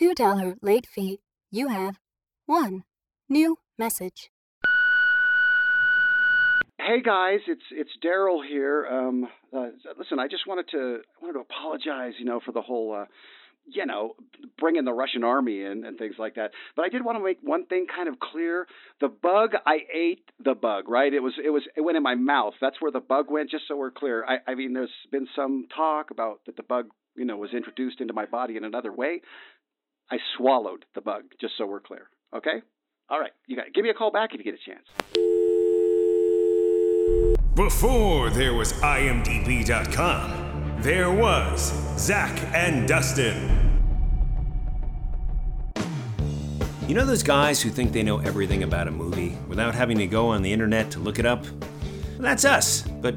$2 late fee. You have one new message. Hey guys, it's it's Daryl here. Um, uh, listen, I just wanted to wanted to apologize, you know, for the whole, uh, you know, bringing the Russian army in and things like that. But I did want to make one thing kind of clear: the bug I ate the bug, right? It was it was it went in my mouth. That's where the bug went. Just so we're clear. I, I mean, there's been some talk about that the bug, you know, was introduced into my body in another way. I swallowed the bug, just so we're clear. Okay? All right. You got it. give me a call back if you get a chance. Before there was IMDb.com, there was Zak and Dustin. You know those guys who think they know everything about a movie without having to go on the internet to look it up? Well, that's us, but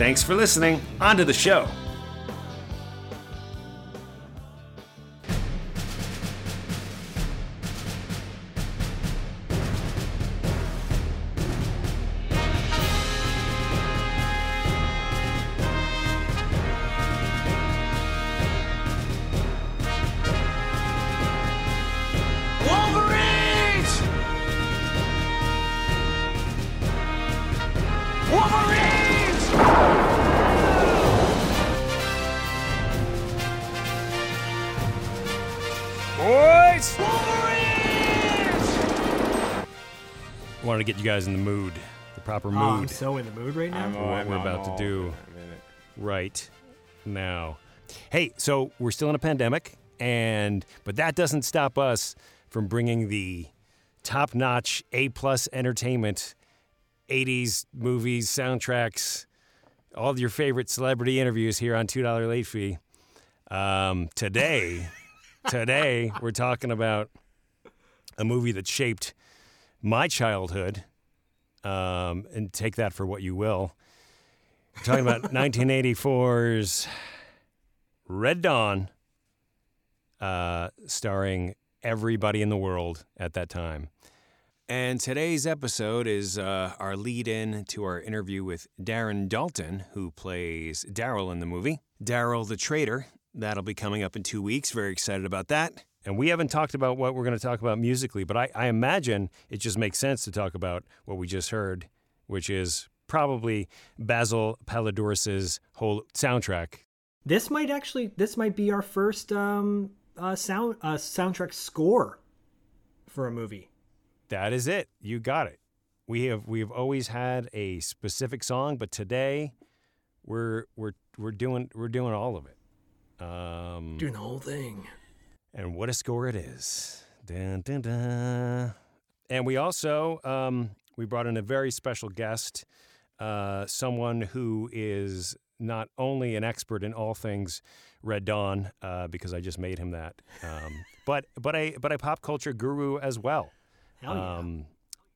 Thanks for listening. On to the show. Guys in the mood, the proper Oh, I'm mood so in the mood right now. for what we're about to do right now. Hey, so we're still in a pandemic, and but that doesn't stop us from bringing the top-notch A plus entertainment, 80s movies, soundtracks, all of your favorite celebrity interviews here on two dollar late fee. Um, today, today we're talking about a movie that shaped my childhood, um, and take that for what you will. We're talking about 1984's Red Dawn, uh, starring everybody in the world at that time. And today's episode is uh, our lead in to our interview with Darren Dalton, who plays Daryl in the movie. Daryl the Traitor. That'll be coming up in two weeks. Very excited about that. And we haven't talked about what we're going to talk about musically, but I, I imagine it just makes sense to talk about what we just heard, which is probably Basil Poledouris's whole soundtrack. This might actually this might be our first um uh sound uh soundtrack score for a movie. That is it. You got it. We have we've always had a specific song, but today we're we're we're doing we're doing all of it. Um, Doing the whole thing. And what a score it is. Dun, dun, dun. And we also um, we brought in a very special guest, uh, someone who is not only an expert in all things Red Dawn, uh, because I just made him that, um, but but a but a pop culture guru as well. Hell yeah. Um,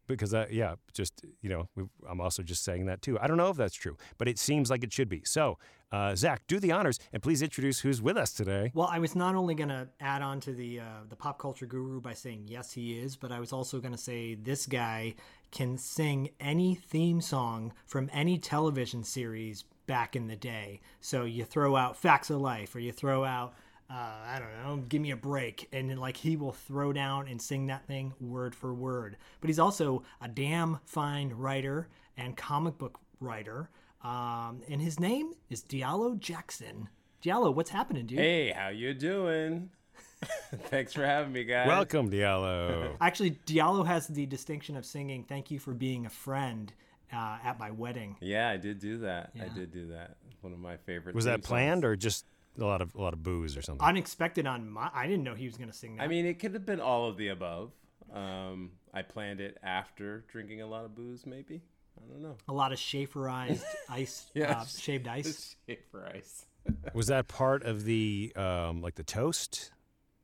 because uh, yeah, just you know, I'm also just saying that too. I don't know if that's true, but it seems like it should be. So, uh, Zak, do the honors and please introduce who's with us today. Well, I was not only gonna add on to the uh, the pop culture guru by saying yes, he is, but I was also gonna say this guy can sing any theme song from any television series back in the day. So you throw out Facts of Life, or you throw out uh, I don't know, give me a break, and then like he will throw down and sing that thing word for word. But he's also a damn fine writer and comic book writer. Um, and his name is Diallo Jackson. Diallo, what's happening, dude? Hey, how you doing? Thanks for having me, guys. Welcome, Diallo. Actually, Diallo has the distinction of singing "Thank you for being a friend" uh, at my wedding. Yeah, I did do that. I did do that. One of my favorite. Was theme that planned songs. or just a lot of a lot of booze or something? Unexpected on my. I didn't know he was going to sing that. I mean, it could have been all of the above. Um, I planned it after drinking a lot of booze, maybe. I don't know. a lot of Schaeferized ice, Yeah. uh, shaved ice. Schaefer ice. Was that part of the um, like the toast?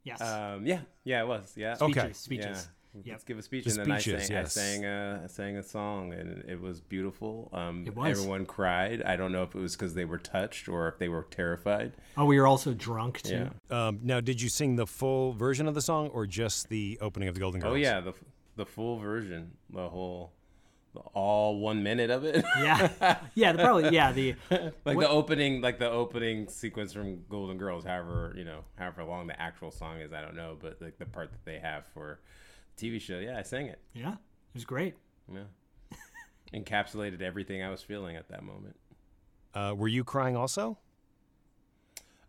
Yes. Um, yeah, yeah, it was. Yeah. Okay. speeches. Speeches. Yeah. Yep. Let's give a speech, The and then speeches, I sang, yes. I sang a, I sang a song, and it was beautiful. Um, It was. Everyone cried. I don't know if it was because they were touched or if they were terrified. Oh, we were also drunk too. Yeah. Um, now, did you sing the full version of the song or just the opening of the Golden Girls? Oh yeah, the the full version, the whole, all one minute of it. Yeah. Yeah. The, probably. Yeah. The. like What- the opening, like the opening sequence from Golden Girls. However, you know, however long the actual song is, I don't know. But like the part that they have for the TV show, yeah, I sang it. Yeah. It was great. Yeah, encapsulated everything I was feeling at that moment. Uh, were you crying also?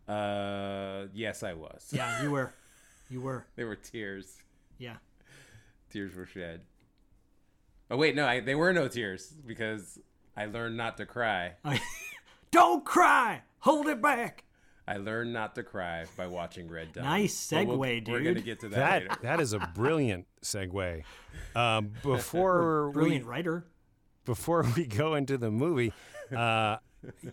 Uh, yes, I was. Yeah. You were. You were. there were tears. Yeah. Tears were shed. Oh wait, no, I, there were no tears because I learned not to cry. Don't cry. Hold it back. I learned not to cry by watching Red Dawn. Nice But we'll- segue, We're gonna get to that, That later. that is a brilliant segue. Um, before Brilliant we writer. before we go into the movie, uh,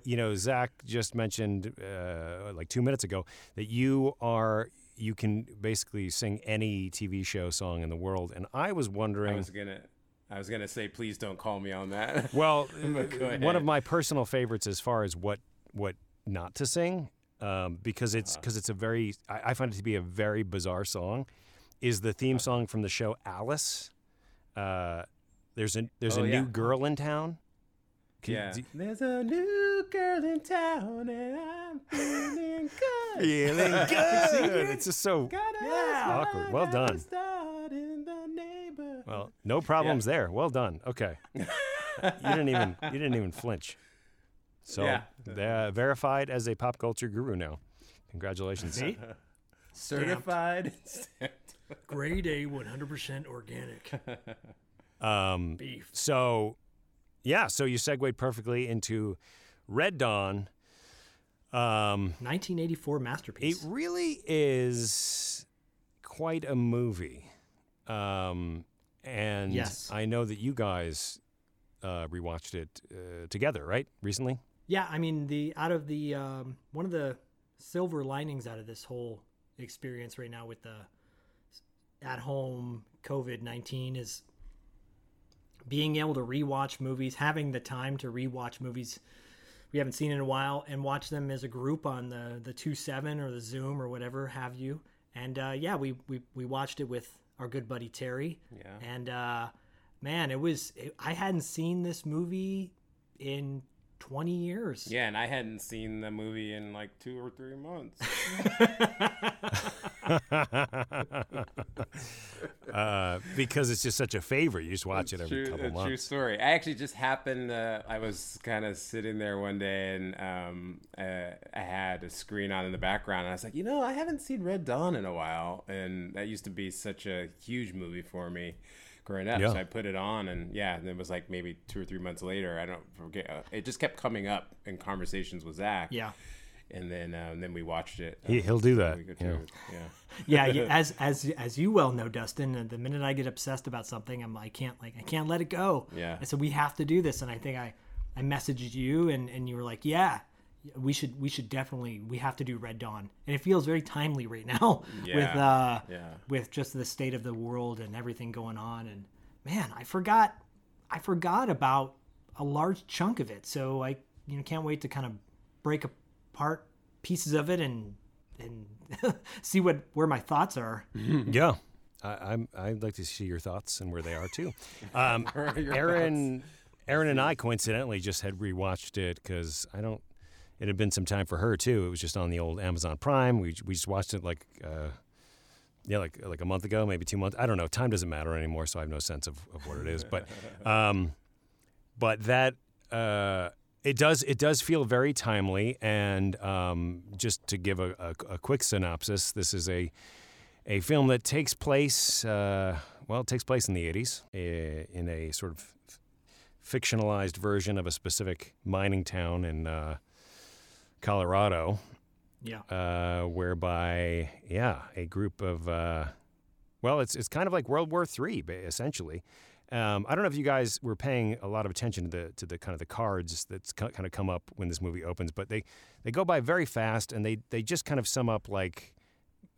you know, Zak just mentioned uh, like two minutes ago that you are you can basically sing any TV show song in the world, and I was wondering. I was gonna, I was gonna say, please don't call me on that. Well, one of my personal favorites as far as what what not to sing, um, because it's Uh-huh. because it's a very I, I find it to be a very bizarre song, is the theme Uh-huh. song from the show Alice. Uh, there's a there's Oh, a yeah. new girl in town. Can yeah. do- There's a new girl in town, and I'm feeling good. feeling good. It's just so Yeah. Awkward. Well done. in the neighborhood. well. No problems there. Well done. Okay. you didn't even you didn't even flinch. So Yeah. they're verified as a pop culture guru now. Congratulations. See? certified. stamped. Grade A, 100% organic Um, beef. So, yeah, so you segued perfectly into Red Dawn. Um, 1984 masterpiece. it really is quite a movie. Um, and Yes. I know that you guys uh, rewatched it uh, together, right? Recently? Yeah, I mean the out of the um, one of the silver linings out of this whole experience right now with the at home COVID nineteen is being able to rewatch movies, having the time to rewatch movies we haven't seen in a while, and watch them as a group on the the two seven or the Zoom or whatever have you. And uh, yeah, we, we we watched it with our good buddy Terry. Yeah. And uh, man, it was it, I hadn't seen this movie in 20 years. Yeah, and I hadn't seen the movie in like two or three months. uh, because it's just such a favorite. You just watch it every true, couple a True months. story. I actually just happened. Uh, I was kind of sitting there one day, and um, uh, I had a screen on in the background, and I was like, you know, I haven't seen Red Dawn in a while, and that used to be such a huge movie for me growing up. Yeah. So I put it on, and yeah, and it was like maybe two or three months later. I don't forget. Uh, it just kept coming up in conversations with Zak. Yeah. And then, uh, and then we watched it. He- he'll do that, a week or yeah. Yeah. yeah, yeah, as as as you well know, Dustin. uh, The minute I get obsessed about something, I'm I can't like I can't let it go. Yeah. And so we have to do this. And I think I I messaged you, and and you were like, yeah, we should we should definitely we have to do Red Dawn, and it feels very timely right now with uh Yeah. with just the state of the world and everything going on. And man, I forgot I forgot about a large chunk of it. So I you know can't wait to kind of break apart pieces of it and and see what where my thoughts are. Yeah. I, I'm. I'd like to see your thoughts and where they are too. Um, Aaron, Aaron and I coincidentally just had rewatched it because I don't. It had been some time for her too. It was just on the old Amazon Prime. We we just watched it like, uh, yeah, like like a month ago, maybe two months. I don't know. Time doesn't matter anymore, so I have no sense of, of what it is. But, um, but that uh, it does it does feel very timely. And um, just to give a, a, a quick synopsis, this is a a film that takes place, uh, well, it takes place in the 80s uh, in a sort of fictionalized version of a specific mining town in uh, Colorado, Yeah. uh, whereby, yeah, a group of, uh, well, it's, it's kind of like World War III, ba- essentially. Um, I don't know if you guys were paying a lot of attention to the to the kind of the cards that's kind of come up when this movie opens, but they, they go by very fast and they, they just kind of sum up like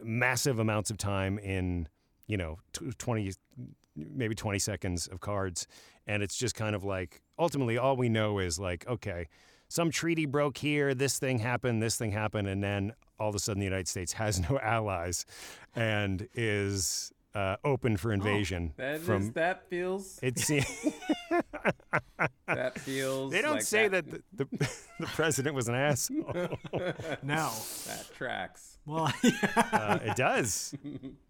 massive amounts of time in you know tw- 20 maybe 20 seconds of cards and it's just kind of like ultimately all we know is like okay some treaty broke here this thing happened this thing happened and then all of a sudden the united states has no allies and is uh, open for invasion That is- from that feels it's that feels. they don't like say that, the, the, the president was an asshole No. that tracks. Well, uh, it does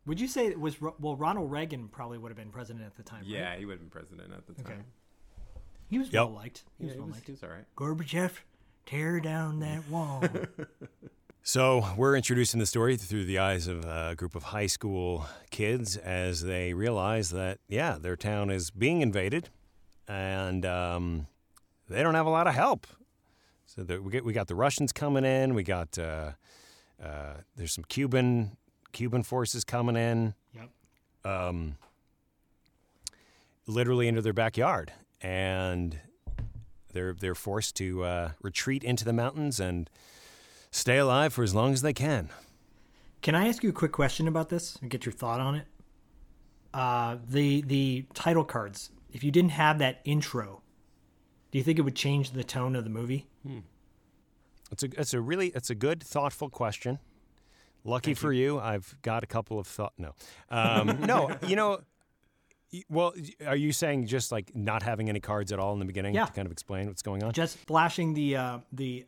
would you say it was well Ronald Reagan probably would have been president at the time? right? Yeah, he would have been president at the time. Okay. He was Yep. well liked. He Yeah, was he well was, liked. he was all right. Gorbachev, tear down that wall. So we're introducing the story through the eyes of a group of high school kids as they realize that, yeah, their town is being invaded, and um, they don't have a lot of help. So the, we get we got the Russians coming in. We got uh, uh, there's some Cuban Cuban forces coming in, yep. um, literally into their backyard, and they're they're forced to uh, retreat into the mountains and stay alive for as long as they can. Can I ask you a quick question about this and get your thought on it? Uh, the the title cards. If you didn't have that intro, do you think it would change the tone of the movie? It's a it's a really it's a good thoughtful question. Lucky for you. I've got a couple of thought. No, um, no. You know, well, are you saying just like not having any cards at all in the beginning Yeah. to kind of explain what's going on? Just flashing the uh, the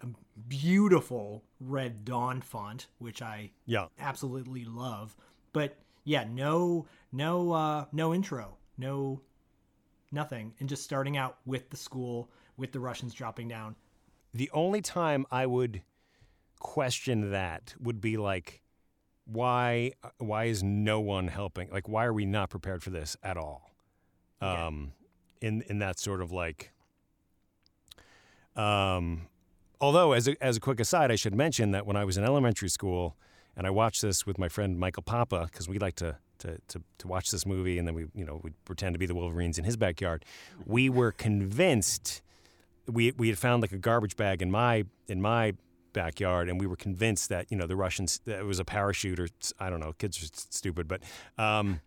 beautiful red dawn font, which I Yeah. absolutely love. But yeah, no no uh, no intro, no nothing, and just starting out with the school with the Russians dropping down. The only time I would question that would be like, why why is no one helping? Like, why are we not prepared for this at all? Um, in in that sort of like. Um, although, as a, as a quick aside, I should mention that when I was in elementary school, and I watched this with my friend Michael Papa because we like to, to to to watch this movie, and then we you know we pretend to be the Wolverines in his backyard. We were convinced we we had found like a garbage bag in my in my backyard, and we were convinced that you know the Russians that it was a parachute or I don't know. Kids are stupid, but. Um,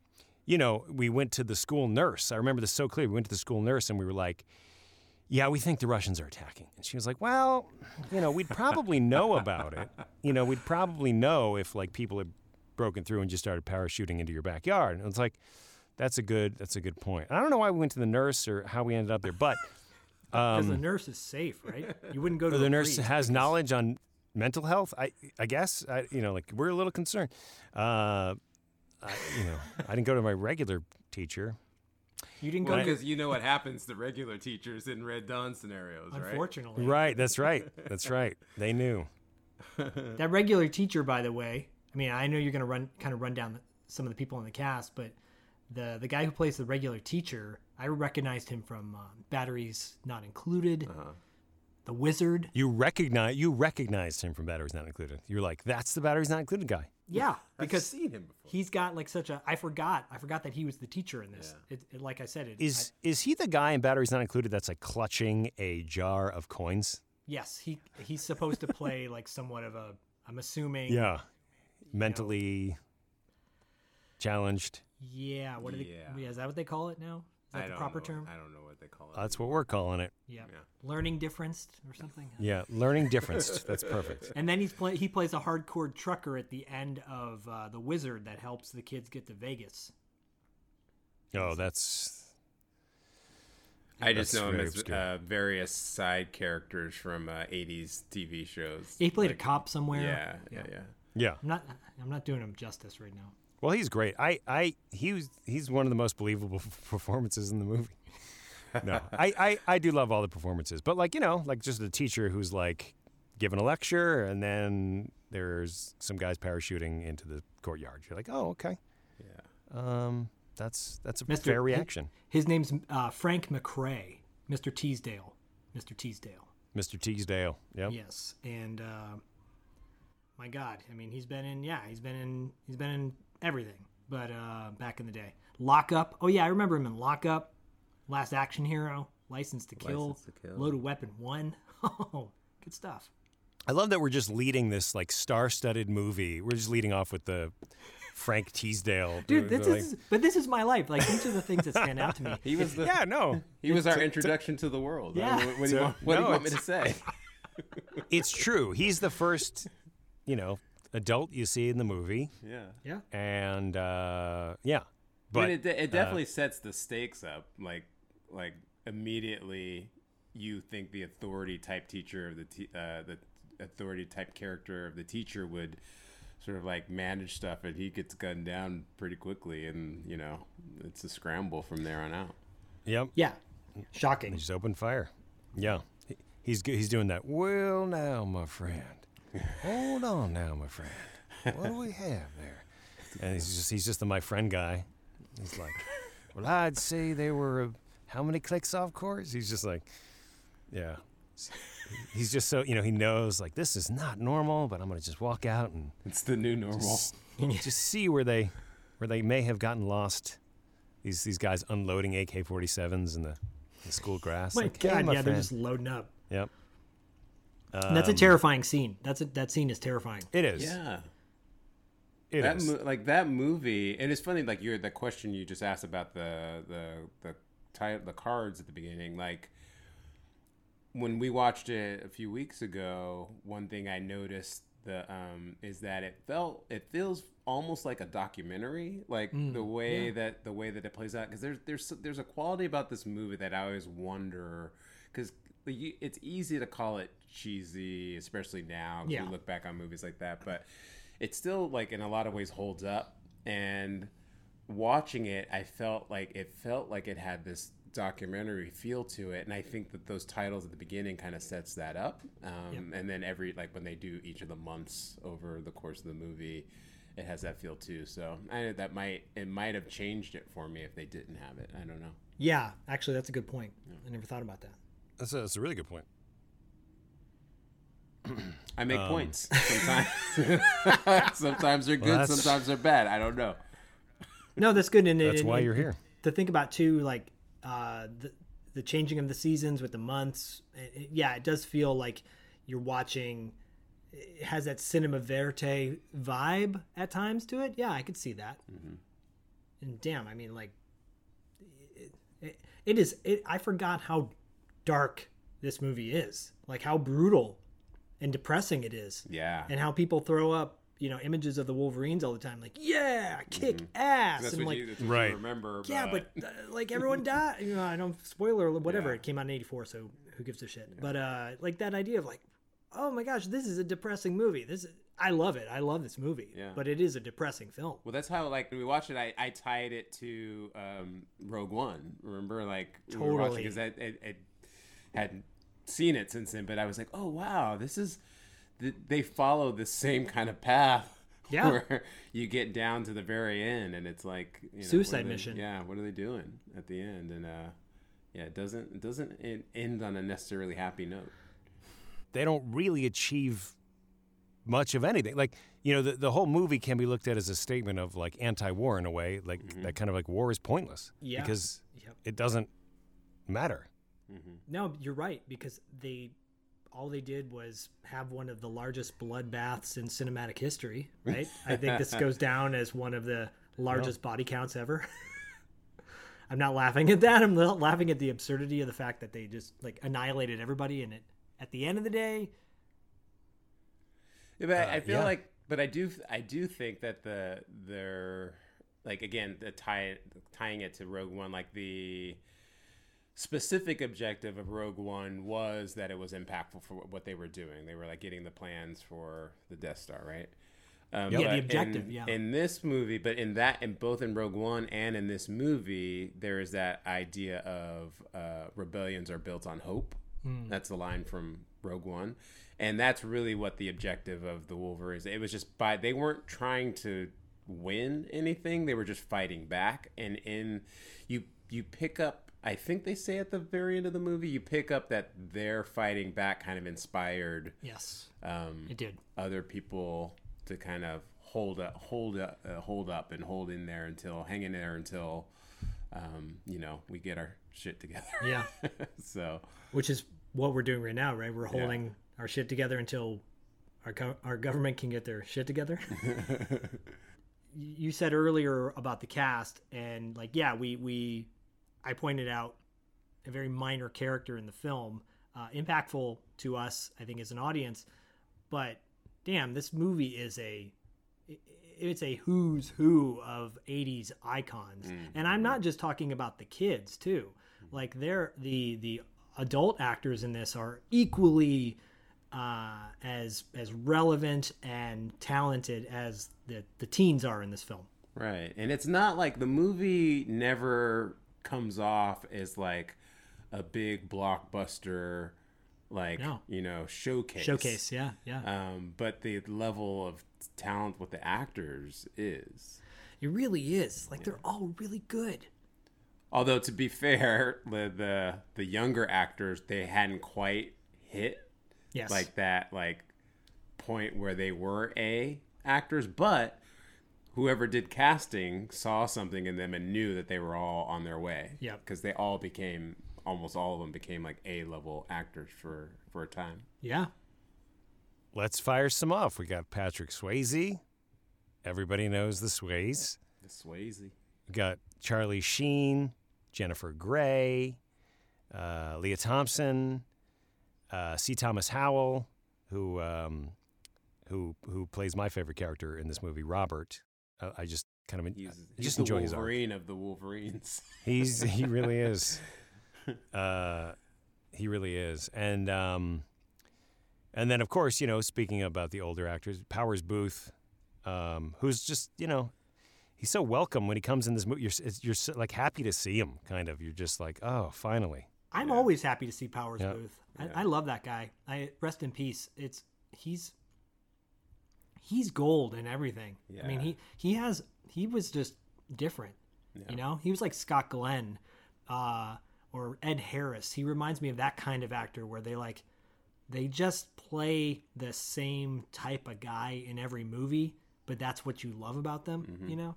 you know, we went to the school nurse. I remember this so clearly. We went to the school nurse and we were like, yeah, we think the Russians are attacking. And she was like, well, you know, we'd probably know about it. You know, we'd probably know if like people had broken through and just started parachuting into your backyard. And it's like, that's a good, that's a good point. I don't know why we went to the nurse or how we ended up there, but Because the nurse is safe, right? You wouldn't go to Um, the a nurse priest has because- knowledge on mental health. I, I guess, I, you know, like we're a little concerned. Uh, I, you know, I didn't go to my regular teacher. You didn't go Well, to because you know what happens to regular teachers in Red Dawn scenarios, right? unfortunately. Right. That's right. That's right. They knew. That regular teacher, by the way, I mean, I know you're going to run kind of run down some of the people in the cast, but the the guy who plays the regular teacher, I recognized him from uh, Batteries Not Included, Uh-huh. The Wizard. You recognize you recognized him from Batteries Not Included. You're like, that's the Batteries Not Included guy. Yeah, I've because seen him before. he's got like such a. I forgot. I forgot that he was the teacher in this. It, it, like I said, it Is is he the guy in Batteries Not Included that's like clutching a jar of coins? yes, he he's supposed to play like somewhat of a. I'm assuming. Yeah. Mentally challenged. Yeah. What do they? Yeah. Yeah. Is that what they call it now? Is that the proper know, term? I don't know what they call it. That's what we're calling it. Yeah. Yeah. Learning difference or something. Yeah. Learning difference. that's perfect. And then he's play he plays a hardcore trucker at the end of uh, the Wizard that helps the kids get to Vegas. Oh, that's I just That's know him as uh, various side characters from uh, 80s TV shows. He played Like- a cop somewhere. Yeah, yeah, yeah. yeah. I'm not I'm not doing him justice right now. Well, he's great. I, I, he was, he's one of the most believable performances in the movie. No, I, I, I do love all the performances, but like you know, like just a teacher who's like giving a lecture, and then there's some guys parachuting into the courtyard. You're like, oh, okay. Yeah. Um, that's that's a Mr. fair reaction. His name's uh, Frank McRae, Mr. Teasdale. Mr. Teasdale. Mr. Teasdale. Yep. Yes, and uh, my God, I mean, he's been in yeah, he's been in he's been in everything. But uh, back in the day, Lockup. Oh yeah, I remember him in Lockup, Last Action Hero, License to Kill, License to Kill. Loaded Weapon One. Oh, good stuff. I love that we're just leading this like star-studded movie. We're just leading off with the Frank Teasdale. Dude, this like- is but this is my life. Like these are the things that stand out to me. He was the yeah, no, he was our introduction to the world. Yeah. What, what do you So- want, what do you want me to say? it's true. He's the first, you know, adult you see in the movie, Yeah. Yeah. and uh, yeah, I but mean, it, it definitely sets the stakes up. Like, like immediately, you think the authority type teacher of the te- uh, the authority type character of the teacher would sort of like manage stuff, and he gets gunned down pretty quickly, and you know, it's a scramble from there on out. yep, Yeah. Shocking. he just opened fire. Yeah, he's g- he's doing that. Well, now, my friend, hold on, now, my friend, what do we have there? And he's just he's just the my friend guy. He's like, well, I'd say they were uh, how many clicks off course? He's just like, yeah. He's just so you know he knows like this is not normal, but I'm gonna just walk out and It's the new normal. just, just see where they where they may have gotten lost. These these guys unloading AK-47s in the, the school grass. My Like, hey, God, my yeah, they're friend. just loading up. Yep. And that's a Um, terrifying scene. That's a, that scene is terrifying. It is. yeah. It that is. mo- like that movie, and it's funny. Like you're the question you just asked about the the the ti- the cards at the beginning. Like when we watched it a few weeks ago, one thing I noticed the um is that it felt it feels almost like a documentary, like the way that the way that it plays out. Because there's there's there's a quality about this movie that I always wonder because. It's easy to call it cheesy, especially now. Yeah. We look back on movies like that, but it still like in a lot of ways holds up and watching it i felt like it felt like it had this documentary feel to it and i think that those titles at the beginning kind of sets that up um, and then every like when they do each of the months over the course of the movie it has that feel too so I, that might it might have changed it for me if they didn't have it i don't know Yeah, actually, that's a good point. I never thought about that. That's a, that's a really good point. I make Um. points sometimes sometimes they're good Well, sometimes they're bad i don't know No, that's good. And That's and- why and you're here. To think about too, like uh, the the changing of the seasons with the months. It, it- yeah, it does feel like you're watching. It has that cinema verite vibe at times to it. Yeah, I could see that. And damn, I mean, like, it, it, it is. It, I forgot how dark this movie is. Like how brutal and depressing it is yeah and how people throw up you know images of the wolverines all the time like yeah kick ass that's and what, like you, that's what Right. you remember yeah but uh, like everyone died you know i don't spoiler whatever Yeah. it came out in 84 so who gives a shit but uh like that idea of like oh my gosh this is a depressing movie this is i love it i love this movie Yeah. but it is a depressing film Well, that's how like when we watched it. I, I tied it to um, Rogue One. Remember, like we were watching Totally. because I, I, I hadn't seen it since then. But I was like, oh wow, this is they follow the same kind of path. Yeah. where you get down to the very end, and it's like you know, Suicide they- mission. Yeah, what are they doing at the end? And uh, yeah, it doesn't it doesn't en- end on a necessarily happy note. They don't really achieve much of anything. Like you know, the the whole movie can be looked at as a statement of like anti-war in a way. Like that kind of like war is pointless Yeah. because Yep. it doesn't matter. No you're right because they all they did was have one of the largest bloodbaths in cinematic history right? I think this goes down as one of the largest body counts ever. I'm not laughing at that. I'm la- laughing at the absurdity of the fact that they just like annihilated everybody and it at the end of the day Yeah, but I- Uh, I feel yeah. like, but I do, I do think that the they're like again the tie tying it to Rogue One, like the specific objective of Rogue One was that it was impactful for what they were doing. They were like getting the plans for the Death Star, right? Um, Yeah, the objective, in, yeah. In this movie, but in that, in both in Rogue One and in this movie, there is that idea of uh, rebellions are built on hope, That's the line from Rogue One, and that's really what the objective of the Wolverines. It was just by they weren't trying to win anything; they were just fighting back. And in you you pick up. I think they say at the very end of the movie, you pick up that their fighting back kind of inspired Yes, um, it did. other people to kind of hold up, hold up, uh, hold up, and hold in there until hang in there until um, you know we get our shit together. Yeah, so which is what we're doing right now, right? We're holding our shit together until our go- our government can get their shit together. you said earlier about the cast, and like, yeah, we we I pointed out a very minor character in the film, uh, impactful to us, I think, as an audience. But damn, this movie is a it's a who's who of 80s icons. And i'm not just talking about the kids too. Like they're the the adult actors in this are equally uh, as as relevant and talented as the the teens are in this film. Right, and it's not like the movie never comes off as like a big blockbuster, like No. you know showcase. showcase yeah yeah Um, but the level of talent with the actors is. it really is like they're all really good Although to be fair, the the the younger actors they hadn't quite hit yes like that like point where they were A actors, but whoever did casting saw something in them and knew that they were all on their way. Yep. Because they all became almost all of them became like A level actors for for a time. yeah Let's fire some off. We got Patrick Swayze. Everybody knows the Sways. The Swayze. We got Charlie Sheen, Jennifer Grey, uh, Lea Thompson, uh, C. Thomas Howell, who um, who who plays my favorite character in this movie, Robert. Uh, I just kind of He's, I he's just the enjoy his arc. Wolverine of the Wolverines. He's he really is. Uh, he really is, and um, and then of course you know speaking about the older actors, Powers Boothe, um, who's just you know he's so welcome when he comes in this movie. You're you're so, like happy to see him, kind of. You're just like oh finally. i'm always happy to see powers Yeah. boothe I, I love that guy i rest in peace it's he's he's gold in everything. I mean he he has he was just different you know? He was like scott glenn uh or ed harris. He reminds me of that kind of actor where they like they just play the same type of guy in every movie but that's what you love about them Mm-hmm. you know?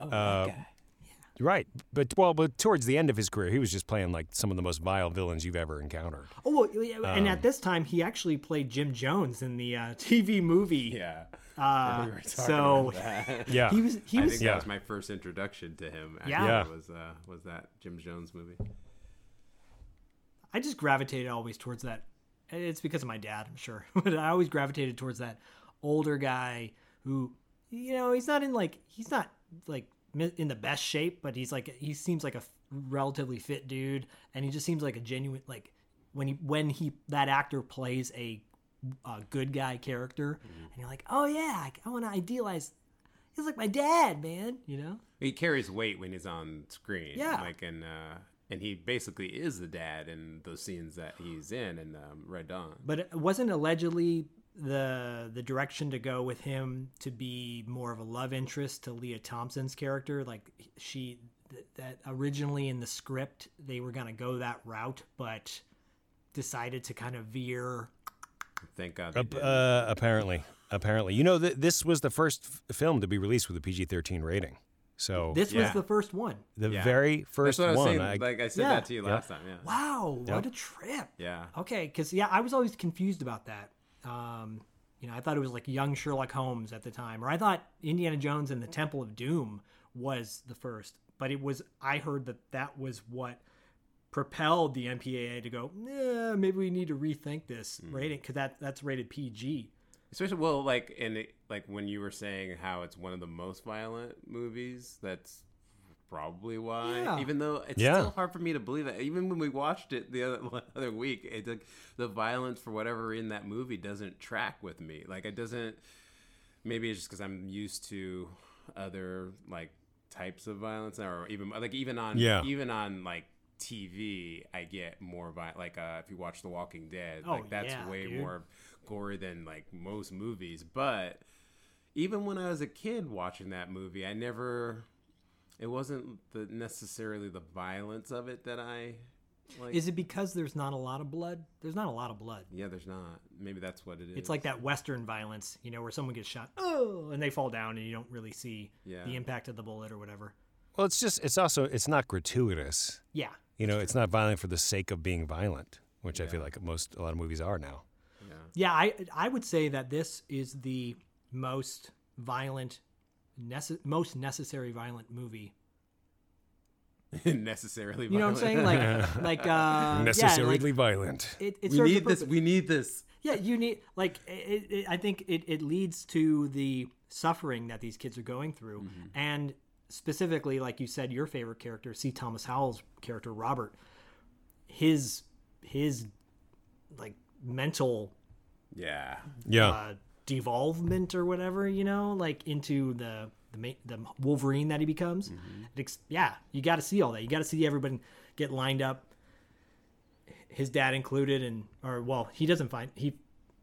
Oh, Uh, Right, but well, but towards the end of his career, he was just playing like some of the most vile villains you've ever encountered. oh well, yeah, and Um, at this time he actually played jim jones in the uh, tv movie yeah. uh, We were talking so about that. Yeah, he was he I was think Yeah. that was my first introduction to him. Actually, Yeah. was uh, was that Jim Jones movie? I just gravitated always towards that. It's because of my dad, I'm sure, but I always gravitated towards that older guy who, you know, he's not in like he's not like mi- in the best shape, but he's like he seems like a relatively fit dude, and he just seems like a genuine like when he when he that actor plays a, a good guy character, and you're like, oh yeah, I, I want to idealize. He's like my dad, man. You know. He carries weight when he's on screen. Yeah. like and uh, and he basically is the dad in those scenes that he's in in um, Red Dawn. But it wasn't allegedly the the direction to go with him to be more of a love interest to Lea Thompson's character. Like she th- that originally in the script they were gonna go that route, but decided to kind of veer. Thank God. They Ap- did. uh, apparently, apparently, you know, th- this was the first f- film to be released with a PG-13 rating. So This Yeah. was the first one. the Yeah. very That's first what I was one. saying. I- like I said Yeah. that to you last time. Yeah. Wow, Yep. what a trip! Yeah. Okay, because yeah, I was always confused about that. Um, you know, I thought it was like young Sherlock Holmes at the time, or I thought Indiana Jones and the Temple of Doom was the first. But it was I heard that that was what propelled the MPAA to go. Yeah, maybe we need to rethink this rating because that that's rated PG. Especially well, like in it, like when you were saying how it's one of the most violent movies. That's probably why. Yeah. Even though it's Yeah. still hard for me to believe that. Even when we watched it the other, other week, it like, the violence for whatever in that movie doesn't track with me. Like it doesn't. Maybe it's just because I'm used to other like types of violence, or even like even on Yeah. even on like TV, I get more vi- like uh, if you watch The Walking Dead, Oh, like that's yeah, way dude. more gory than like most movies. But even when I was a kid watching that movie, I never. It wasn't the necessarily the violence of it that I like. Is it because there's not a lot of blood? There's not a lot of blood. yeah, there's not. Maybe that's what it is. It's like that Western violence, you know, where someone gets shot, oh, and they fall down, and you don't really see Yeah. the impact of the bullet or whatever. Well, it's just it's also it's not gratuitous. Yeah, You know, it's not violent for the sake of being violent, which I feel like most a lot of movies are now. Yeah. yeah. I I would say that this is the most violent, nece- most necessary violent movie. necessarily. You know what I'm saying? Like like uh, Necessarily Yeah, like, violent. it, it we need this. We need this. Yeah, you need like it, it, I think it, it leads to the suffering that these kids are going through, Mm-hmm. and specifically, like you said, your favorite character, C. Thomas Howell's character, Robert, his his like mental Yeah. Yeah. uh, devolvement or whatever, you know, like into the the the Wolverine that he becomes. It ex- yeah, you got to see all that. You got to see everybody get lined up, his dad included, and or well, he doesn't find he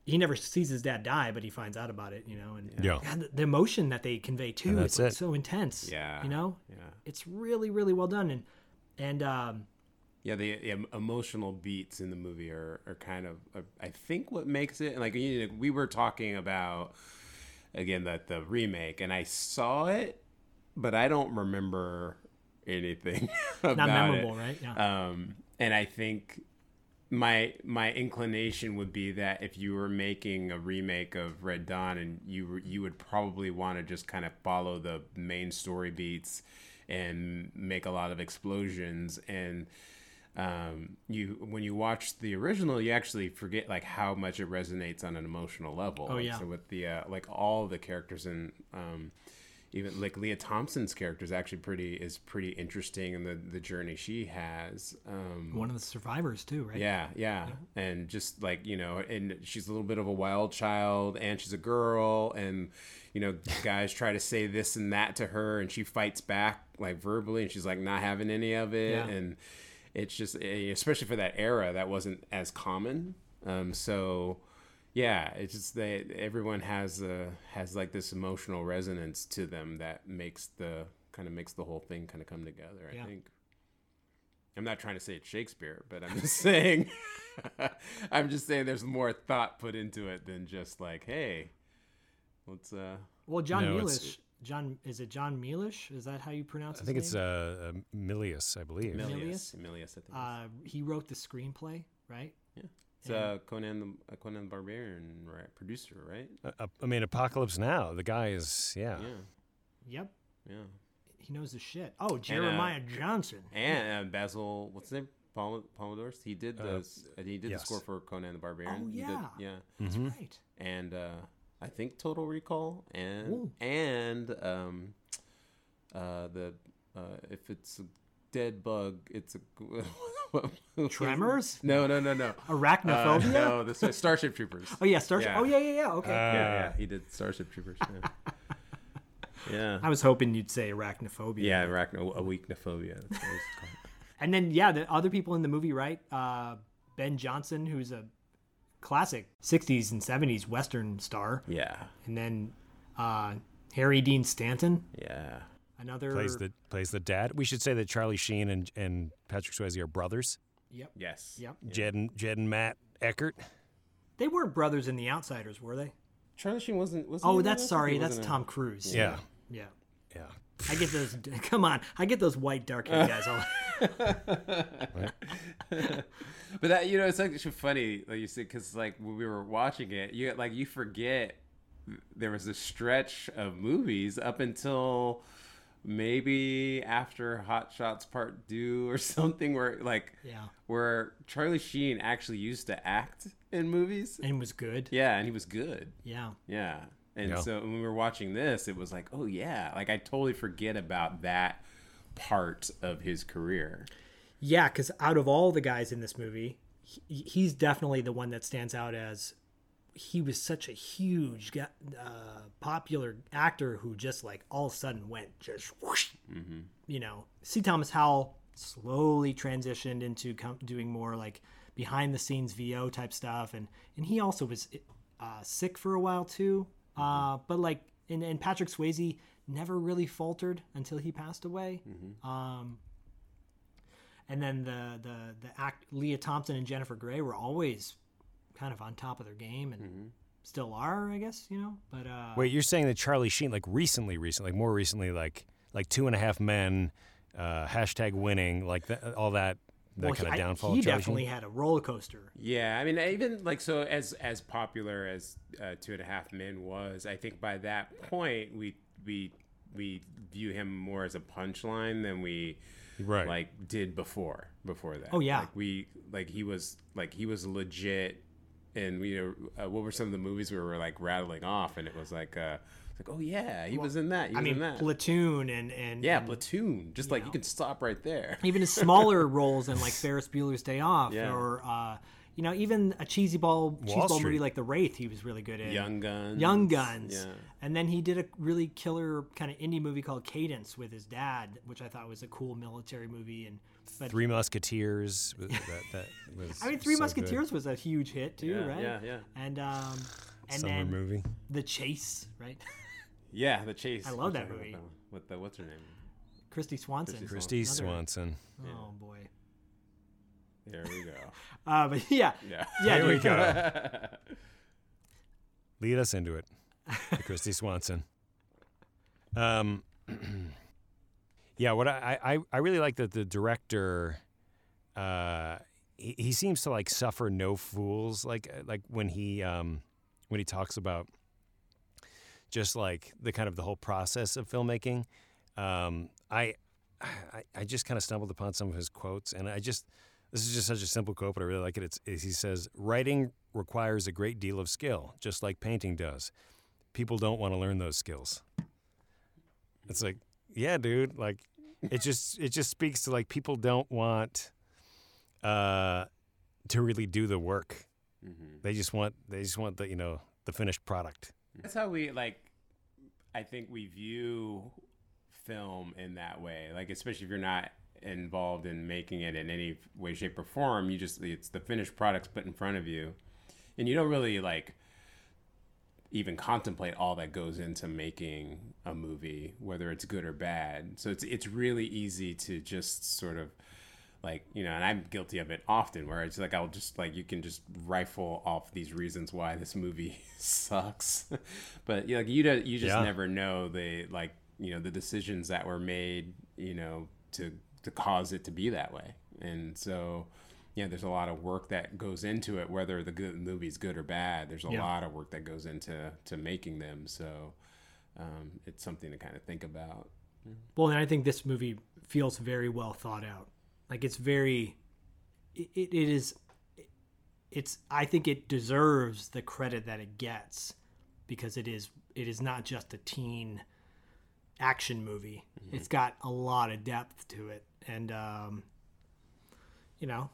he never sees his dad die, but he finds out about it, you know, and Yeah. God, the, the emotion that they convey too And is like, it. so intense. Yeah. you know, Yeah. it's really really well done, and and um, Yeah, the, the emotional beats in the movie are, are kind of, uh, I think, what makes it. Like you know, we were talking about again that the remake, and I saw it, but I don't remember anything about not it. memorable, right? Yeah. Um, and I think my my inclination would be that if you were making a remake of Red Dawn, and you were, you would probably want to just kind of follow the main story beats and make a lot of explosions and um, you when you watch the original, you actually forget like how much it resonates on an emotional level. Oh, yeah. So with the uh, like all the characters in um, even like Lea Thompson's character is actually pretty is pretty interesting and the the journey she has. Um, One of the survivors too, right? yeah, yeah, and just like you know, and she's a little bit of a wild child, and she's a girl, and you know, guys try to say this and that to her, and she fights back like verbally, and she's like not having any of it, Yeah. and it's just eh, especially for that era that wasn't as common. Um, so yeah, it's just that everyone has a has like this emotional resonance to them that makes the kind of makes the whole thing kind of come together. I Yeah. think. I'm not trying to say it's Shakespeare, but I'm just saying, I'm just saying there's more thought put into it than just like, hey, let's uh, Well, John No, Milish. It's- John is it John Milish? Is that how you pronounce? It? I his think it's name? uh, uh, Milius, I believe. Milius, Milius, I think. Uh, he wrote the screenplay, right? Yeah, it's uh, Conan the uh, Conan the Barbarian, right? Producer, right? Uh, uh, I mean, Apocalypse Now. The guy is yeah. Yeah, Yep. yeah. He knows his shit. Oh, Jeremiah Johnson. And uh, Basil, what's his name? Pom- Pomodors. He did the Uh, he did yes. the score for Conan the Barbarian. Oh, He did- yeah. yeah. That's Mm-hmm. right. and uh, I think Total Recall and Ooh. and um, uh, the uh, if it's a dead bug, it's a what- what- Tremors? No, no, no, no. Arachnophobia? Uh, no, the Star- Starship Troopers. Oh yeah, Starship. Yeah. Oh yeah, yeah, yeah. Okay. yeah, Uh, yeah, he did Starship Troopers. Yeah, yeah, I was hoping you'd say arachnophobia. yeah arachno a weaknophobia. That's what it's called. And then yeah, the other people in the movie, right? Uh, ben Johnson, who's a classic '60s and '70s Western star, Yeah, and then uh, Harry Dean Stanton, yeah. another Plays the plays the dad. We should say that Charlie Sheen and and Patrick Swayze are brothers. Yep. Yes. Yep. Jed and Jed and Matt Eckert. They weren't brothers in The Outsiders, were they? Charlie Sheen wasn't. Was Oh, that's sorry. That's Tom Cruise. Yeah. Yeah. Yeah. I get those. Come on, I get those white dark haired guys all. but that you know it's actually funny like you said because like when we were watching it you like you forget there was a stretch of movies up until maybe after hot shots part two or something where like Yeah. where charlie sheen actually used to act in movies and was good. yeah and he was good Yeah. yeah and Yeah. so when we were watching this it was like oh yeah like i totally forget about that part of his career Yeah, because out of all the guys in this movie, he, he's definitely the one that stands out as he was such a huge, uh, popular actor who just like all of a sudden went just whoosh. You know, C. Thomas Howell slowly transitioned into com- doing more like behind the scenes VO type stuff, and and he also was uh, sick for a while too. Uh, but like, and, and Patrick Swayze never really faltered until he passed away. Um, and then the the the act Lea Thompson and Jennifer Grey were always kind of on top of their game and still are, I guess, you know. But uh, Wait, you're saying that Charlie Sheen, like recently, recently, like more recently, like like Two and a Half Men, uh, hashtag winning, like th- all that that well, kind he, of I- downfall. he of definitely had a roller coaster. Yeah, I mean, even like so as as popular as uh, Two and a Half Men was, I think by that point we we we view him more as a punchline than we Right. like did before before that. Oh, yeah. like we like he was like he was legit, and we you know uh, what were some of the movies we were like rattling off, and it was like uh like oh yeah he was in that he I was mean, in that Platoon and and yeah and Platoon just like you can stop right there. even his smaller roles in like Ferris Bueller's Day Off Yeah. or uh, you know even a cheesy ball cheese ball movie like The Wraith he was really good in. Young Guns, Young Guns. yeah. And then he did a really killer kind of indie movie called Cadence with his dad, which I thought was a cool military movie. And but Three Musketeers. that, that was I mean, Three so good. Musketeers was a huge hit too, Yeah, right? yeah, yeah. And um, and Summer then movie. The Chase, right? Yeah, the chase. I love that one? movie. With the what's her name? Kristy Swanson. Kristy Another- Swanson. Oh boy. There we go. Uh, but yeah, Yeah. yeah. Here we dude. go. Lead us into it, Kristy Swanson. Um, yeah, what I, I I really like that the director, uh, he, he seems to like suffer no fools. Like like when he um when he talks about just like the kind of the whole process of filmmaking. Um, I I, I just kind of stumbled upon some of his quotes, and I just this is just such a simple quote, but I really like it. It's, he says, "Writing requires a great deal of skill, just like painting does. People don't want to learn those skills." It's like, yeah, dude. Like, it just it just speaks to like people don't want uh, to really do the work. They just want they just want the you know the finished product. That's how we like. I think we view film in that way. Like, especially if you're not involved in making it in any way, shape, or form, you just it's the finished products put in front of you, and you don't really like even contemplate all that goes into making a movie, whether it's good or bad. So it's it's really easy to just sort of like you know, and I'm guilty of it often, where it's like I'll just like you can just rifle off these reasons why this movie sucks, but you know, like you don't, you just Yeah. never know the like you know the decisions that were made, you know, to to cause it to be that way, and so. Yeah, there's a lot of work that goes into it, whether the good movie's good or bad. There's a Yeah. lot of work that goes into to making them. So um, it's something to kind of think about. Well, and I think this movie feels very well thought out. Like it's very, it, it is, it's. I think it deserves the credit that it gets because it is it is not just a teen action movie. It's got a lot of depth to it, and um, you know,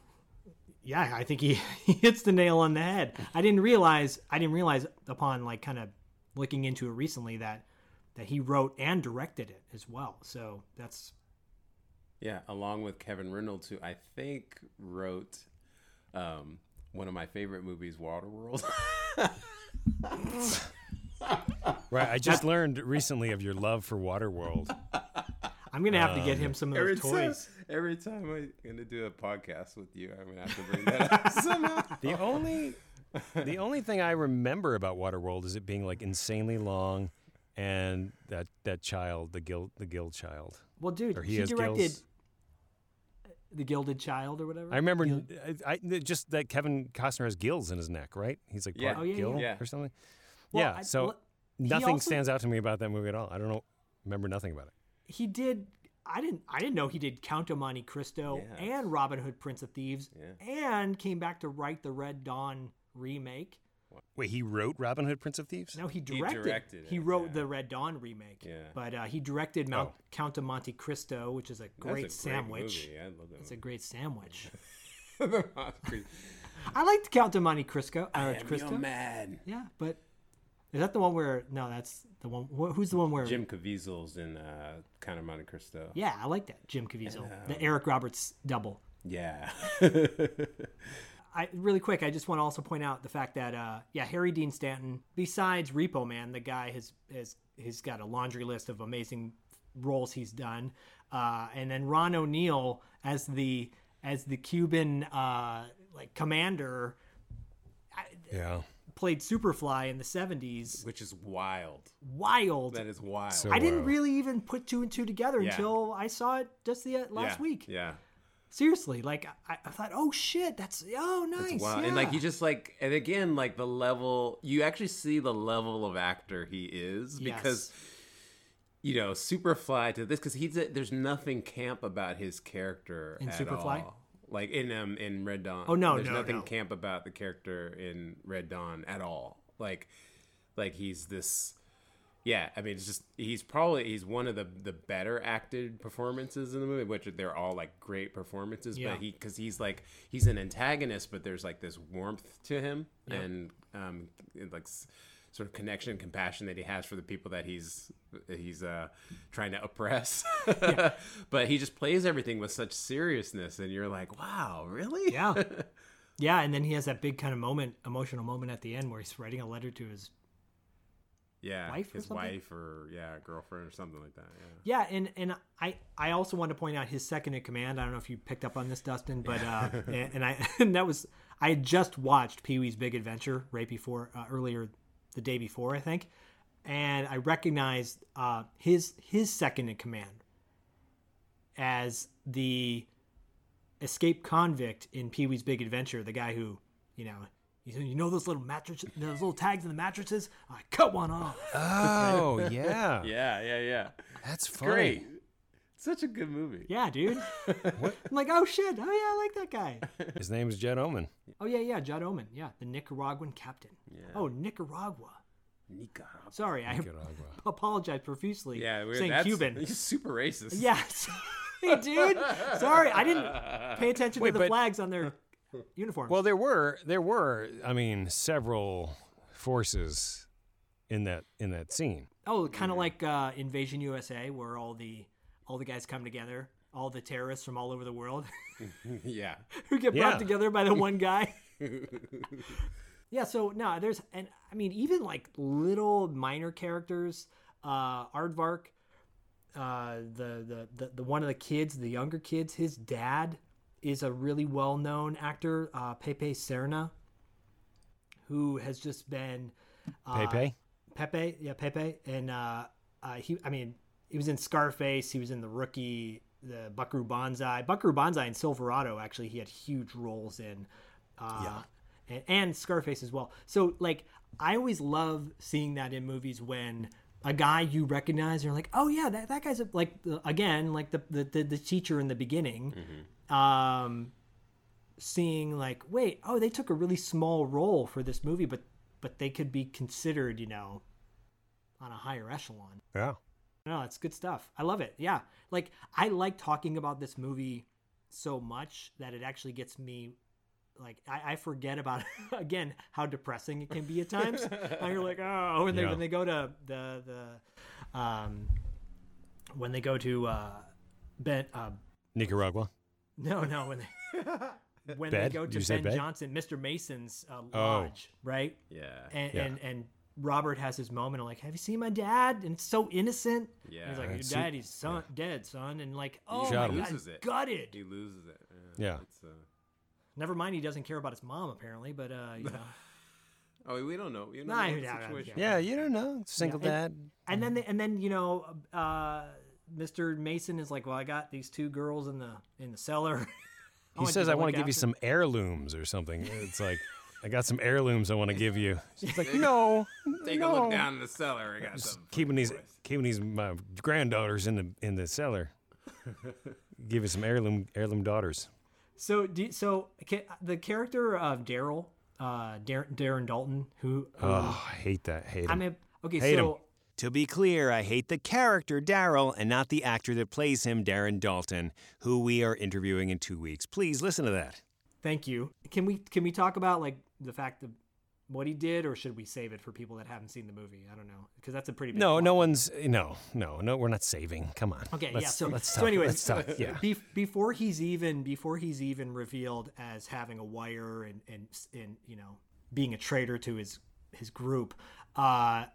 yeah, I think he, he hits the nail on the head. I didn't realize I didn't realize upon like kind of looking into it recently that that he wrote and directed it as well. So that's Yeah, along with Kevin Reynolds, who I think wrote um, one of my favorite movies, Waterworld. Right. I just learned recently of your love for Waterworld. I'm gonna have to get him some of every those time, toys. every time I'm gonna do a podcast with you, I'm gonna have to bring that up somehow. The only the only thing I remember about Waterworld is it being like insanely long and that that child, the guild the guild child. Well, dude, he he, directed gills. The Gilded Child or whatever. I remember Gil- I, I just that Kevin Costner has gills in his neck, right? He's like Yeah. part Oh, yeah, gill yeah. or something. Well, yeah, I- so well, nothing also- stands out to me about that movie at all. I don't know remember nothing about it. he did. I didn't. I didn't know he did Count of Monte Cristo Yeah. and Robin Hood, Prince of Thieves, Yeah. and came back to write the Red Dawn remake. Wait, he wrote Robin Hood Prince of Thieves? No, he directed. directed he wrote yeah. the Red Dawn remake. Yeah. But uh, he directed Mount, Oh. Count of Monte Cristo, which is a That's a great sandwich. movie. I love that It's a great sandwich. I liked Count of Monte Cristo. Uh, I am Cristo. your man. Yeah, but Is that the one where? No, that's the one. wh- Who's the one where? Jim Caviezel's in uh, Count of Monte Cristo. Yeah, I like that Jim Caviezel, the Eric Roberts double. Yeah. I really quick, I just want to also point out the fact that uh, yeah, Harry Dean Stanton, besides Repo Man, the guy has has he's got a laundry list of amazing roles he's done, uh, and then Ron O'Neal as the as the Cuban uh, like commander Yeah. played Superfly in the '70s. Which is wild. Wild. That is wild. So- I didn't wild. really even put two and two together Yeah. until I saw it just the uh, last yeah. week. Yeah. Seriously, like I, I thought, oh shit, that's oh nice. Wild. yeah. And like you just like and again like the level you actually see the level of actor he is because you know Superfly to this because he's a, there's nothing camp about his character In at Superfly? all. Like in um in Red Dawn. Oh, no, there's no, nothing no. camp about the character in Red Dawn at all. Like like he's this. Yeah, I mean, it's just he's probably he's one of the the better acted performances in the movie, which they're all like great performances. Yeah. But he because he's like he's an antagonist, but there's like this warmth to him and um like sort of connection, and compassion that he has for the people that he's he's uh trying to oppress. but he just plays everything with such seriousness, and you're like, wow, really? Yeah. Yeah, and then he has that big kind of moment, emotional moment at the end where he's writing a letter to his yeah, Wife his something? wife or yeah, girlfriend or something like that. Yeah. Yeah, and and I I also want to point out his second in command. I don't know if you picked up on this, Dustin, but uh, and, and I and that was I had just watched Pee Wee's Big Adventure right before uh, earlier the day before I think, and I recognized uh, his his second in command as the escape convict in Pee Wee's Big Adventure, the guy who you know. You you know those little mattresses, those little tags in the mattresses? I cut one off. Oh yeah. Yeah, yeah, yeah. That's funny. Great. Such a good movie. Yeah, dude. I'm like, oh shit. Oh yeah, I like that guy. His name is Jed Omen. Oh yeah, yeah, Judd Omen. Yeah, the Nicaraguan captain. Oh, Nicaragua. Nicaragua. Sorry, I apologize profusely. Yeah, we're, saying that's, Cuban. He's super racist. Yes, hey, dude. Sorry, I didn't pay attention Wait, to the but- flags on their uniforms. Well, there were there were I mean several forces in that in that scene. oh, kind of like uh, Invasion USA, where all the all the guys come together, all the terrorists from all over the world yeah. who get Yeah. brought together by the one guy. yeah, so no, there's and I mean even like little minor characters, uh Aardvark, uh the, the the the one of the kids, the younger kids, his dad is a really well-known actor, uh Pepe Serna, who has just been uh, Pepe. Pepe, yeah, Pepe, and uh, uh, he, I mean, he was in Scarface. He was in The Rookie, the Buckaroo Banzai, Buckaroo Banzai, and Silverado. Actually, he had huge roles in, uh, and, and Scarface as well. So, like, I always love seeing that in movies when a guy you recognize, you're like, oh yeah, that, that guy's a, like again, like the, the the the teacher in the beginning. Um, seeing like, wait, oh, they took a really small role for this movie, but but they could be considered, you know, on a higher echelon. Yeah. No, it's good stuff. I love it. Yeah. Like I like talking about this movie so much that it actually gets me like I, I forget about again how depressing it can be at times. and you're like, oh when they Yeah. when they go to the the um when they go to uh Ben uh Nicaragua. no no when they when Bed? they go to Ben? Johnson, Mr. Mason's uh, Oh. lodge, right? Yeah. and Yeah. and and Robert has his moment of like, "Have you seen my dad?" And it's so innocent. And Yeah. he's like, "Your Right. See- daddy's son dead, son," and like, "Oh shot my him. god, Loses it. gutted." He loses it. Yeah. It's, uh, Never mind, he doesn't care about his mom apparently, but uh, you know. oh, we don't know. We don't Nah, know what the yeah, yeah, situation. yeah. Yeah, you don't know. Single Yeah, dad. and then they, and then you know, uh, Mr. Mason is like, "Well, I got these two girls in the in the cellar." He says, "I want to give you some heirlooms or something." It's like, "I got some heirlooms I want to give you." She's like, "No, Take no. a look down in the cellar. I got Just something. keeping these boys." keeping these my granddaughters in the in the cellar. give you some heirloom heirloom daughters." So, do, so the character of Daryl, uh, Dar- Darren Dalton, who, who Oh, I hate that. Hate him. I mean, okay, Hate him. so To be clear, I hate the character Daryl and not the actor that plays him, Darren Dalton, who we are interviewing in two weeks. Please listen to that. Thank you. Can we can we talk about like the fact that what he did, or should we save it for people that haven't seen the movie? I don't know because that's a pretty big No, plot. no one's no, no, no. We're not saving. Come on. Okay, let's, yeah. So, let's so talk, anyways, talk. Yeah. be- before he's even before he's even revealed as having a wire and and and you know being a traitor to his his group, uh,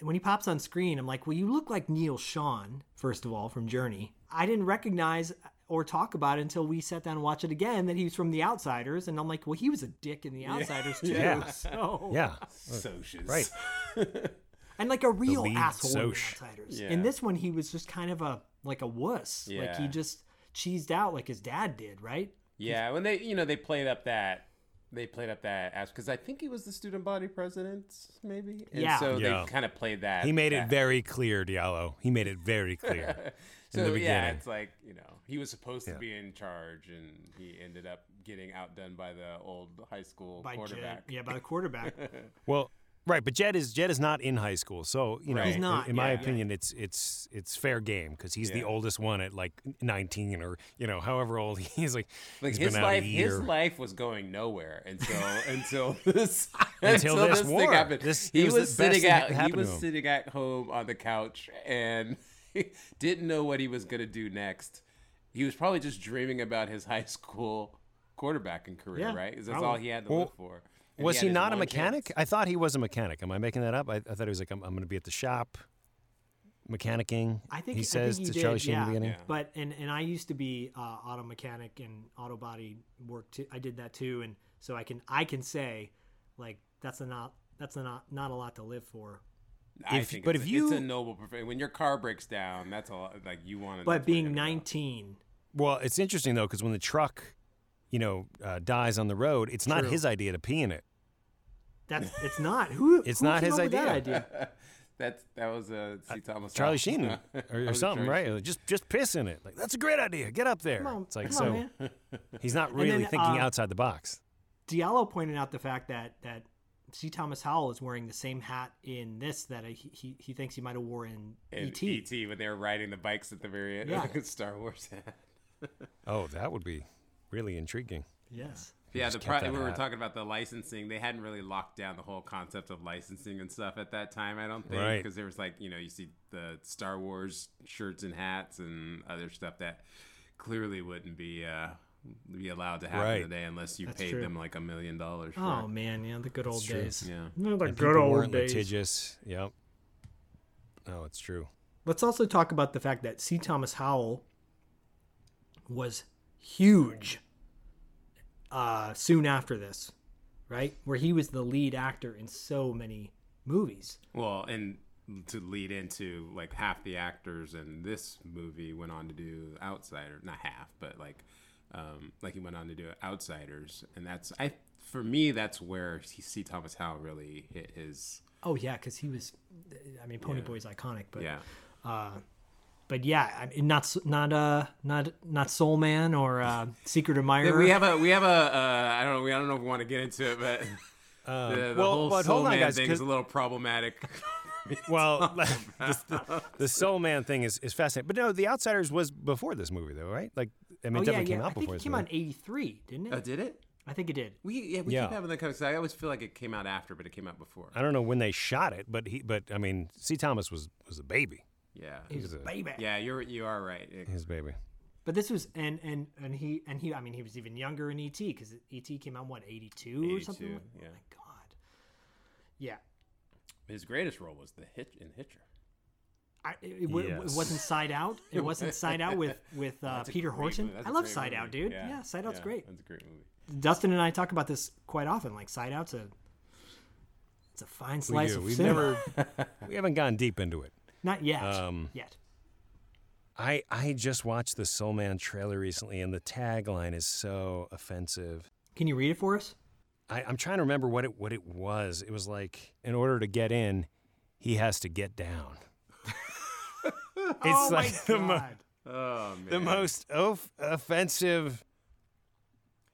when he pops on screen, I'm like, well, you look like Neal Schon first of all from Journey. I didn't recognize or talk about it until we sat down and watched it again that he's from The Outsiders, and I'm like, well, he was a dick in The Outsiders too. Yeah. So Yeah. Socials. Right. and like a real lead asshole in The. Outsiders. Yeah. In this one, he was just kind of a like a wuss. Like he just cheesed out like his dad did, right? Yeah, when they you know they played up that they played up that as because I think he was the student body president, maybe. And Yeah. So Yeah. they kind of played that. He made it very clear, Diallo. He made it very clear. So yeah, beginning. it's like you know he was supposed to be in charge, and he ended up getting outdone by the old high school By Jed, quarterback. yeah, by the quarterback. Well, right, but Jed is Jed is not in high school, so you know, He's in- not, in, my yeah. opinion, it's it's it's fair game because he's the oldest one at like 19 or you know however old he is. Like, Like he's his been out life, a his life was going nowhere until until this Until this thing war. happened. This- he was, was sitting at he was sitting at home on the couch and didn't know what he was gonna do next. He was probably just dreaming about his high school quarterbacking career, Yeah, right? 'Cause that's probably. all he had to Well, live for. And Was had he not a mechanic? chance. I thought he was a mechanic. Am I making that up? I, I thought he was like, I'm, I'm going to be at the shop, mechanicking. I think he says think he to did, Charlie Sheen yeah. in the beginning. Yeah. But and and I used to be uh, auto mechanic and auto body work too. I did that too, and so I can I can say like that's a not that's a not not a lot to live for. I If- think but it's, if you- it's a noble profession. When your car breaks down, that's a lot. Like you want to. But being 19, Well, it's interesting though because when the truck, you know, uh, dies on the road, it's not True. his idea to pee in it. that's it's not who. It's who not his idea. with that idea. idea. That's that was uh, C. Thomas Charlie Howell. Sheen or, or something, Charlie right? Like, Just just piss in it. Like that's a great idea. Get up there. Come on, it's like come so. on, man. He's not really then, thinking uh, outside the box. Diallo pointed out the fact that that C. Thomas Howell is wearing the same hat in this that he he, he thinks he might have wore in E ET. E.T. when they were riding the bikes at the very end. Yeah. Star Wars. Oh, that would be really intriguing. Yes. yeah, just the pro- we were hat. talking about the licensing. They hadn't really locked down the whole concept of licensing and stuff at that time. I don't think Right. because there was like you know you see the Star Wars shirts and hats and other stuff that clearly wouldn't be uh, be allowed to happen Right. today unless you That's paid true. them like a million dollars. Oh it. man, yeah, the good old true. days. Yeah. No, the And good old weren't days. litigious. Yep. No, it's true. Let's also talk about the fact that C. Thomas Howell was huge uh, soon after this, right? Where he was the lead actor in so many movies. Well, and to lead into like half the actors in this movie went on to do Outsider, not half, but like um, like he went on to do Outsiders, and that's I for me that's where C. Thomas Howell really hit his Oh yeah, because he was. I mean, Pony Boy's iconic, but yeah. But yeah, I mean, not not uh not not Soul Man or uh, Secret Admirer. We have a we have a uh, I don't know we I don't know if we want to get into it, but the, the Um, well, whole but soul hold on, man guys, thing 'cause- is a little problematic. Well, the, the, the Soul Man thing is, is fascinating. But no, The Outsiders was before this movie, though, right? Like, I mean, oh it definitely yeah. came I out think before it came movie. out in '83, didn't it? oh, did it? I think it did. We yeah we Yeah. keep having that kind of. I always feel like it came out after, but it came out before. I don't know when they shot it, but he, but I mean, C. Thomas was was a baby. Yeah. He was a baby. Yeah, you're you are right. It- His baby. But this was and and and he and he. I mean, he was even younger in ET because ET came out what '82 or something. like- yeah. Oh my god. Yeah. His greatest role was the hitch in Hitcher. I, it, it, wa- it wasn't Side Out. It wasn't Side Out with with uh, Peter great Horton. movie. That's I a love Side movie. Out, dude. Yeah, Side Out's yeah, great. That's a great movie. Dustin and I talk about this quite often. Like Side Out's a it's a fine We slice do. of We've cinema. never, we haven't gone deep into it. Not yet. Um, yet. I I just watched the Soul Man trailer recently, and the tagline is so offensive. Can you read it for us? I, I'm trying to remember what it what it was. It was like, in order to get in, he has to get down. it's oh like my the, mo- Oh man. the most of- offensive.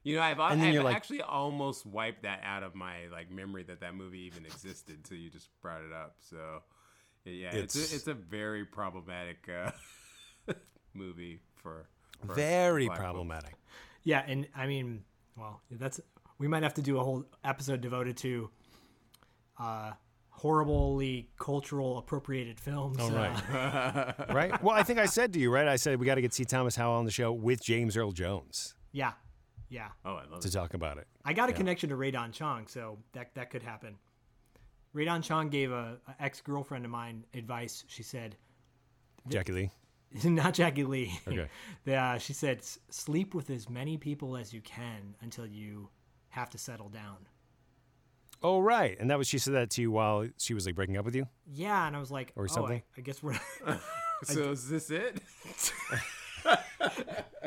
You know, I've, And then I've like- actually almost wiped that out of my like memory that that movie even existed until you just brought it up. So, yeah, it's It's- a, it's a very problematic uh, movie for, for Very black folks. problematic. Yeah, and I mean, well, that's we might have to do a whole episode devoted to uh, horribly cultural appropriated films. Oh, uh, right. right? Well, I think I said to you, right? I said we got to get C. Thomas Howell on the show with James Earl Jones yeah, yeah. Oh, I love to talk about it. I got a connection to Rae Dawn Chong, so that that could happen. Rae Dawn Chong gave a, a ex girlfriend of mine advice. She said, Jackie Lee. not Jackie Lee. Okay. Yeah, uh, she said, sleep with as many people as you can until you have to settle down. Oh, right. And that was she said that to you while she was like breaking up with you. Yeah, and I was like, Or oh, something? I, I guess we're. So is this it?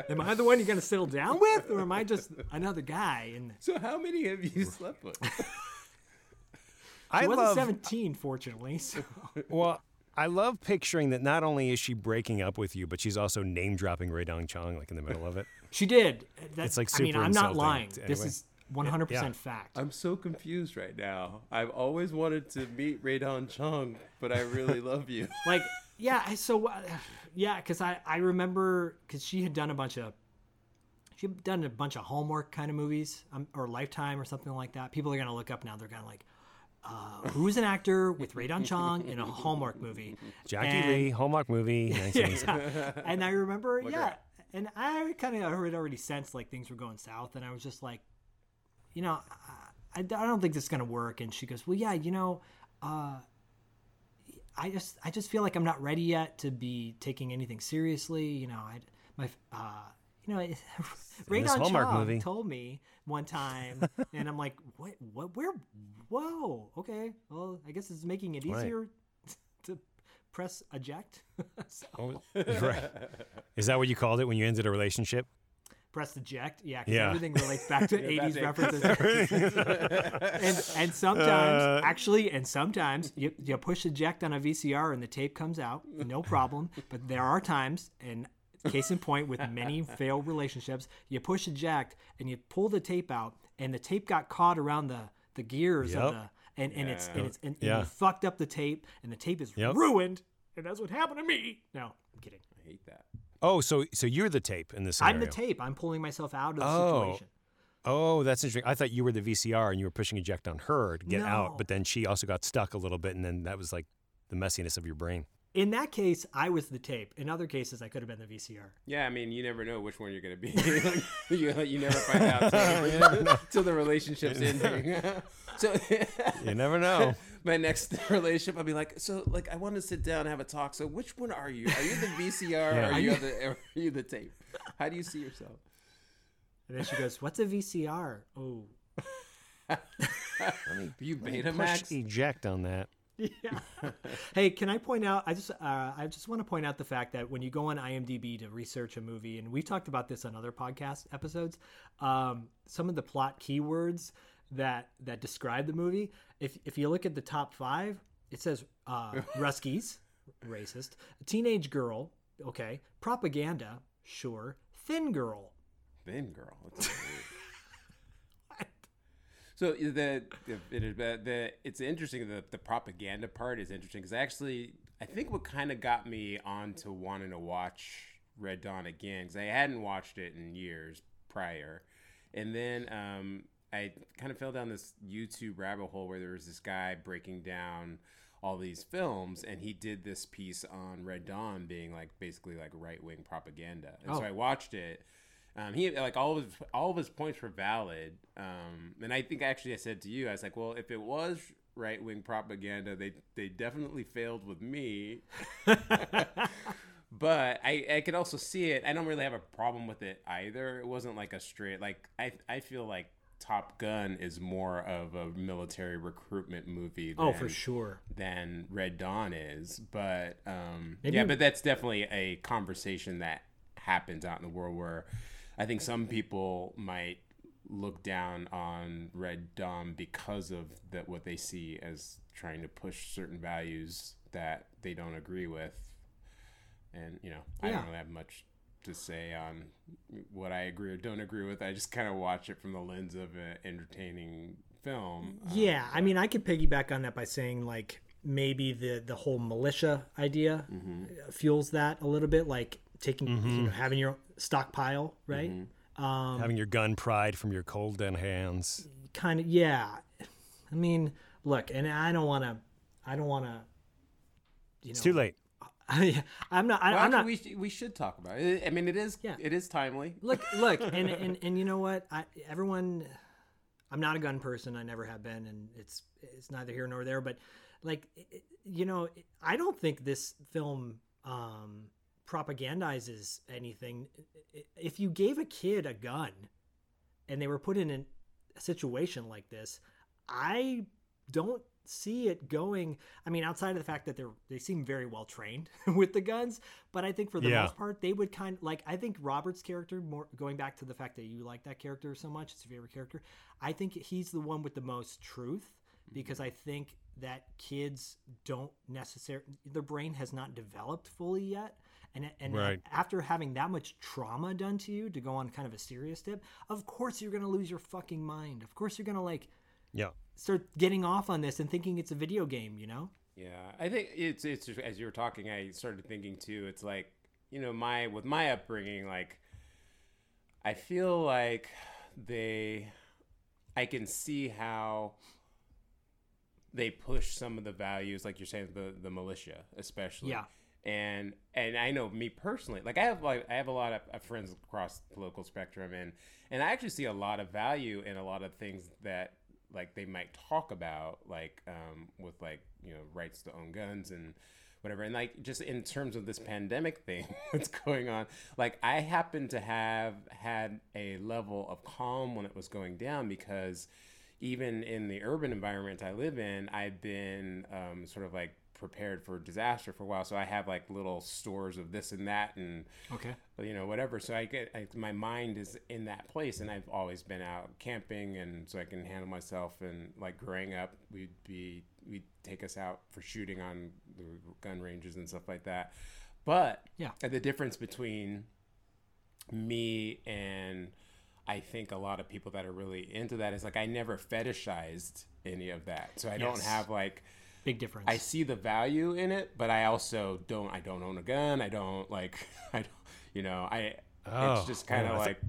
am I the one you're gonna settle down with, or am I just another guy? And So how many have you slept with? I wasn't love 17, fortunately. So. well. I love picturing that not only is she breaking up with you, but she's also name dropping Rae Dawn Chong like in the middle of it. She did. That, It's, like, I mean, I'm not lying. to This is 100% Yeah. fact. I'm so confused right now. I've always wanted to meet Rae Dawn Chong, but I really love you. like yeah so uh, yeah because I, I remember because she had done a bunch of she had done a bunch of hallmark kind of movies um, or lifetime or something like that people are gonna look up now they're gonna like uh, who's an actor with Rae Dawn Chong in a hallmark movie Jackie And- Lee, Hallmark movie. yeah. and I remember, yeah, and I kind of had already sensed like things were going south, and I was just like, you know, I, I don't think this is gonna work. And she goes, well, yeah, you know, uh, I just I just feel like I'm not ready yet to be taking anything seriously. You know, I my uh, you know, Ray this Don Hallmark Chong movie. told me one time, and I'm like, what, what, where, whoa, okay, well, I guess it's making it Right. easier to press eject. so, Oh, right. Is that what you called it when you ended a relationship? press eject, yeah, because Yeah. everything relates back to that's 80s references. and and sometimes, Uh, actually, and sometimes you, you push eject on a VCR and the tape comes out, no problem. But there are times, and case in point with many failed relationships, you push eject and you pull the tape out, and the tape got caught around the the gears Yep. of the. And, and it's and it's and, and you fucked up the tape and the tape is Yep. ruined and that's what happened to me. No, I'm kidding. I hate that. Oh, so so you're the tape in this scenario. I'm the tape. I'm pulling myself out of the Oh. situation. Oh, that's interesting. I thought you were the VCR and you were pushing eject on her to get No. out, but then she also got stuck a little bit, and then that was like the messiness of your brain. In that case, I was the tape. In other cases, I could have been the VCR. Yeah, I mean, you never know which one you're gonna be. you, you never find out till, till the relationship's ending. so You never know. my next relationship, I'll be like, so like I want to sit down and have a talk. So which one are you? Are you the VCR Yeah. or are you the or are you the tape? How do you see yourself? And then she goes, "What's a VCR?" Oh, You Push Betamax? eject on that. yeah. hey, can I point out? I just, uh, I just want to point out the fact that when you go on IMDb to research a movie, and we've talked about this on other podcast episodes, um, some of the plot keywords that that describe the movie. If if you look at the top five, it says uh, Ruskies, racist, teenage girl, okay, propaganda, sure, thin girl. Thin girl. So the, the, it is, the, it's interesting the the propaganda part is interesting because actually I think what kind of got me on to wanting to watch Red Dawn again because I hadn't watched it in years prior, and then um, I kind of fell down this YouTube rabbit hole where there was this guy breaking down all these films and he did this piece on Red Dawn being like basically like right wing propaganda, and so Oh. I watched it. Um, he like all of his all of his points were valid, um, and I think actually I said to you, I was like, well, if it was right wing propaganda, they they definitely failed with me. but I I could also see it. I don't really have a problem with it either. It wasn't like a straight like I I feel like Top Gun is more of a military recruitment movie. Than, Oh, for sure. Than Red Dawn is, but um, Maybe- yeah, but that's definitely a conversation that happens out in the world where I think some people might look down on Red Dawn because of that what they see as trying to push certain values that they don't agree with. And you know, I don't really have much to say on what I agree or don't agree with. I just kind of watch it from the lens of an entertaining film. Um, Yeah, I mean, I could piggyback on that by saying like maybe the the whole militia idea Mm-hmm. fuels that a little bit, like taking you know having your stockpile, right? Mm-hmm. Um, Having your gun pried from your cold dead hands. kind of, yeah. I mean, look, and I don't want to. I don't want to. You know, It's too late. I, I'm not. I, Well, I'm actually, not. we, sh- we should talk about it. I mean, it is Yeah. it is timely. look look and, and and you know what I, everyone i'm not a gun person i never have been and it's it's neither here nor there but like it- you know i don't think this film um propagandizes anything if you gave a kid a gun and they were put in a situation like this i don't see it going i mean outside of the fact that they're they seem very well trained with the guns but i think for the Yeah. most part they would kind like i think robert's character more going back to the fact that you like that character so much it's your favorite character i think he's the one with the most truth because i think that kids don't necessarily their brain has not developed fully yet and and Right. after having that much trauma done to you to go on kind of a serious tip of course you're going to lose your fucking mind of course you're going to like Yeah. start getting off on this and thinking it's a video game you know Yeah, I think it's it's just- as you were talking, I started thinking too. It's like you know my with my upbringing, like I feel like they, I can see how they push some of the values, like you're saying, the the militia especially. Yeah. And and I know me personally, like I have like I have a lot of, of friends across the political spectrum, and and I actually see a lot of value in a lot of things that like they might talk about, like um, with like you know rights to own guns and whatever, and like just in terms of this pandemic thing that's going on, like I happen to have had a level of calm when it was going down because even in the urban environment I live in, I've been um, sort of like prepared for disaster for a while. So I have like little stores of this and that and okay you know whatever. So I get I, my mind is in that place, and I've always been out camping, and so I can handle myself. And like growing up, we'd be we'd take us out for shooting on the gun ranges and stuff like that. But Yeah. the difference between me and I think a lot of people that are really into that is like I never fetishized any of that. So I don't have like big difference I see the value in it, but I also don't I don't own a gun. I don't like I don't you know, I Oh, it's just kind yeah, of I like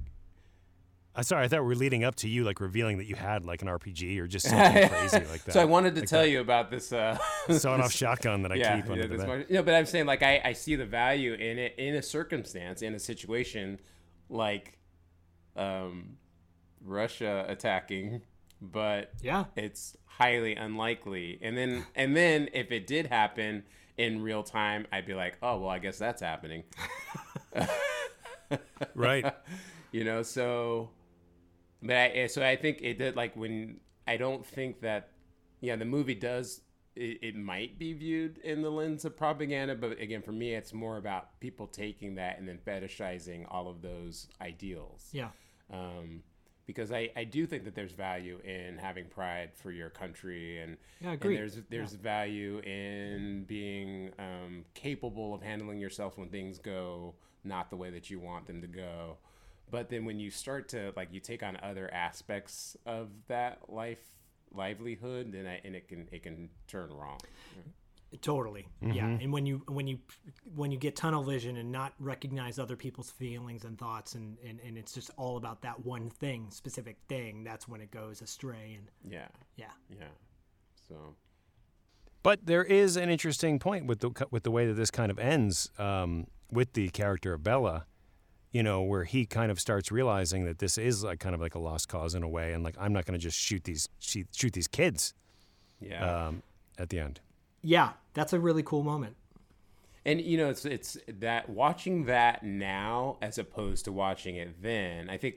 Uh, sorry, I thought we were leading up to you like revealing that you had like an RPG or just something crazy like that. So I wanted to Like tell that you about this uh sawed off shotgun that I yeah, keep under yeah, the this bed. no, but I'm saying like I, I see the value in it in a circumstance, in a situation like um Russia attacking, but yeah it's highly unlikely. And then and then if it did happen in real time, I'd be like, oh well, I guess that's happening. Right. you know, so but I so I think it did like when I don't think that yeah, the movie does it, it might be viewed in the lens of propaganda, but again, for me, it's more about people taking that and then fetishizing all of those ideals yeah um, because I, I do think that there's value in having pride for your country and, Yeah, and there's there's value in being um, capable of handling yourself when things go not the way that you want them to go. But then when you start to like you take on other aspects of that life livelihood then I, and it can it can turn wrong totally. Yeah. And when you when you when you get tunnel vision and not recognize other people's feelings and thoughts and and, and it's just all about that one thing specific thing that's when it goes astray and yeah. Yeah. Yeah. So But there is an interesting point with the with the way that this kind of ends um, with the character of Bella, you know, where he kind of starts realizing that this is like kind of like a lost cause in a way, and like I'm not going to just shoot these shoot, shoot these kids yeah. um, at the end. Yeah that's a really cool moment And you know, it's it's that watching that now as opposed to watching it then. I think,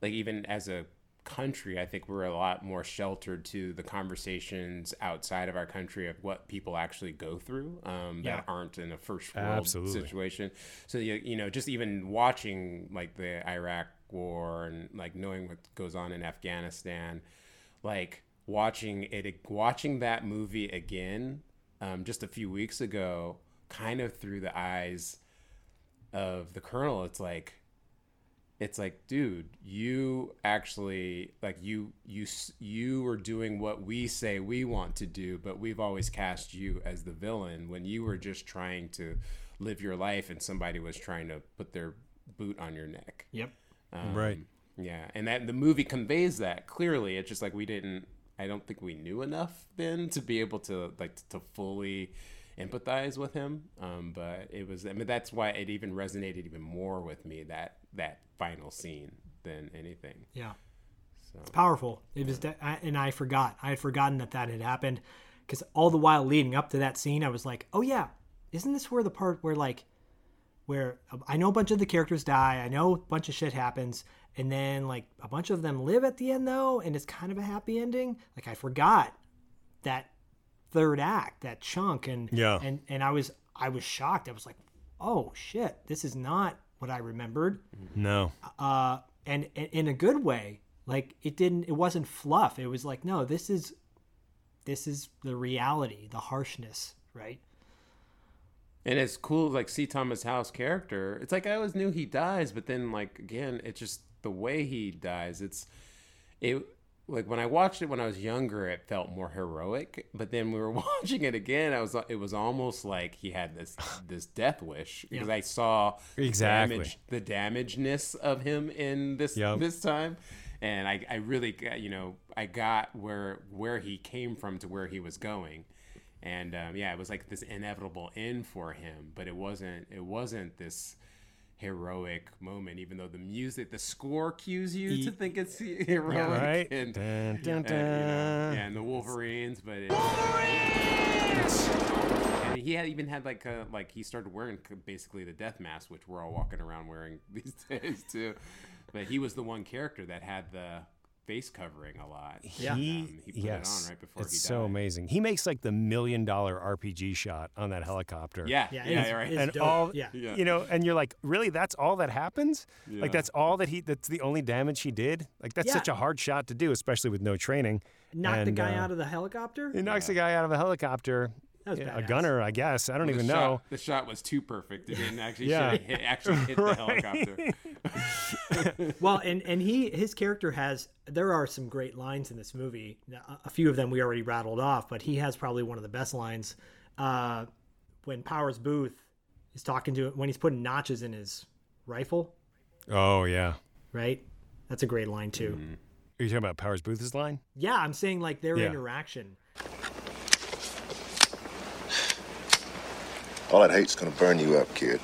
like even as a country, I think we're a lot more sheltered to the conversations outside of our country of what people actually go through um, Yeah. that aren't in a first world Absolutely. situation. So you you know, just even watching like the Iraq war and like knowing what goes on in Afghanistan, like watching it watching that movie again um, just a few weeks ago kind of through the eyes of the colonel it's like it's like dude you actually like you you s- you are doing what we say we want to do but we've always cast you as the villain when you were just trying to live your life and somebody was trying to put their boot on your neck yep um, Right. Yeah, and that the movie conveys that clearly. It's just like we didn't. I don't think we knew enough then to be able to like to fully empathize with him. Um, but it was I mean that's why it even resonated even more with me that that final scene than anything. Yeah. So It's powerful. It was, de- I, and I forgot. I had forgotten that that had happened because all the while leading up to that scene, I was like, "Oh yeah, isn't this where the part where like, where I know a bunch of the characters die, I know a bunch of shit happens, and then like a bunch of them live at the end though, and it's kind of a happy ending." Like I forgot that third act, that chunk, and Yeah. and and I was I was shocked. I was like, "Oh shit, this is not what I remembered." No. uh and, and in a good way like it didn't it wasn't fluff it was like no this is this is the reality the harshness right And it's cool, like C. Thomas Howell's character. It's like I always knew he dies, but then like again, it just the way he dies. It's it like when I watched it when I was younger, it felt more heroic. But then we were watching it again, I was it was almost like he had this this death wish because I saw exactly the Exactly. damage, the damageness of him in this Yep. this time. And I, I really you know, I got where where he came from to where he was going and um, yeah, it was like this inevitable end for him, but it wasn't. It wasn't this heroic moment, even though the music, the score cues you to think it's heroic, Right? And, Dun, dun, uh, you know, yeah, and the Wolverines, but it, and he had even had like a, like he started wearing basically the death mask, which we're all walking around wearing these days too. But he was the one character that had the face covering a lot. Yeah. He, Um, he put yes. it on right before it's he died. so amazing. He makes like the million dollar RPG shot on that helicopter. Yeah, yeah yeah, it's, right. it's and dope. all yeah Yeah. you know and you're like really that's all that happens Yeah. like that's all that he that's the only damage he did like that's Yeah. such a hard shot to do especially with no training knock the guy uh, out of the helicopter he knocks the guy out of a helicopter That was Yeah, a gunner i guess i don't The even shot- know The shot was too perfect. It didn't actually Yeah. hit, actually hit the helicopter. well and and he his character has there are some great lines in this movie. A- a few of them we already rattled off but he has probably one of the best lines. Uh when Powers Boothe is talking to him when he's putting notches in his rifle. Oh yeah. Right? That's a great line too. Are you talking about Powers Boothe's line? Yeah i'm saying like their Yeah. interaction. All that hate's gonna burn you up, kid.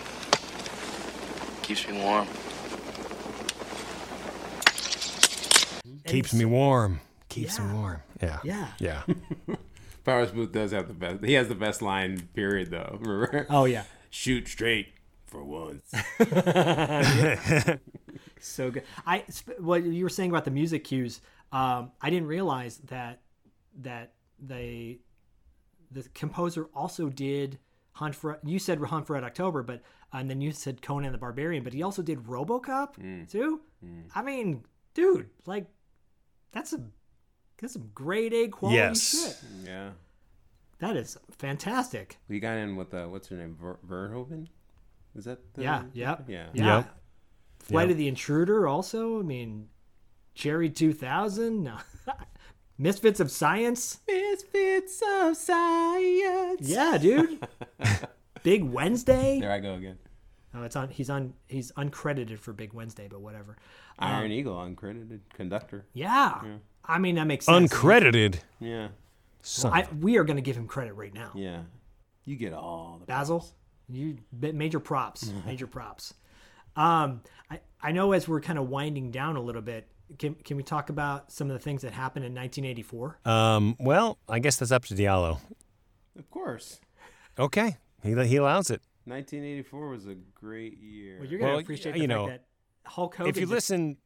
Keeps me warm. Keeps me warm keeps me warm yeah yeah yeah Powers Boothe does have the best. He has the best line. Period. Though. Remember? oh yeah Shoot straight for once. so good. I what you were saying about the music cues. Um, I didn't realize that that they the composer also did Hunt for. You said Hunt for Red October, but uh, and then you said Conan the Barbarian, but he also did RoboCop mm. too. Mm. I mean, dude, like that's some that's some grade A quality Yes. shit. yeah. That is fantastic. We got in with uh, what's her name? Ver- Verhoeven. Is that? The, Yeah, yeah, Yeah. yeah. Yep. Flight Yep. of the Intruder, also. I mean, Cherry 2000. Misfits of Science. Misfits of science. Yeah, dude. Big Wednesday. There I go again. Oh, it's on. He's on. He's uncredited for Big Wednesday, but whatever. Iron Eagle, uncredited conductor. Yeah. I mean, that makes sense. uncredited Yeah. son I, we are going to give him credit right now. Yeah. You get all the. Basil, you major props, major props. Um, I I know as we're kind of winding down a little bit, can can we talk about some of the things that happened in 1984? um well i guess that's up to diallo Of course. okay he, he allows it 1984 was a great year. Well, you're going to Well, appreciate you the know, fact that Hulk Hogan. if you just- listen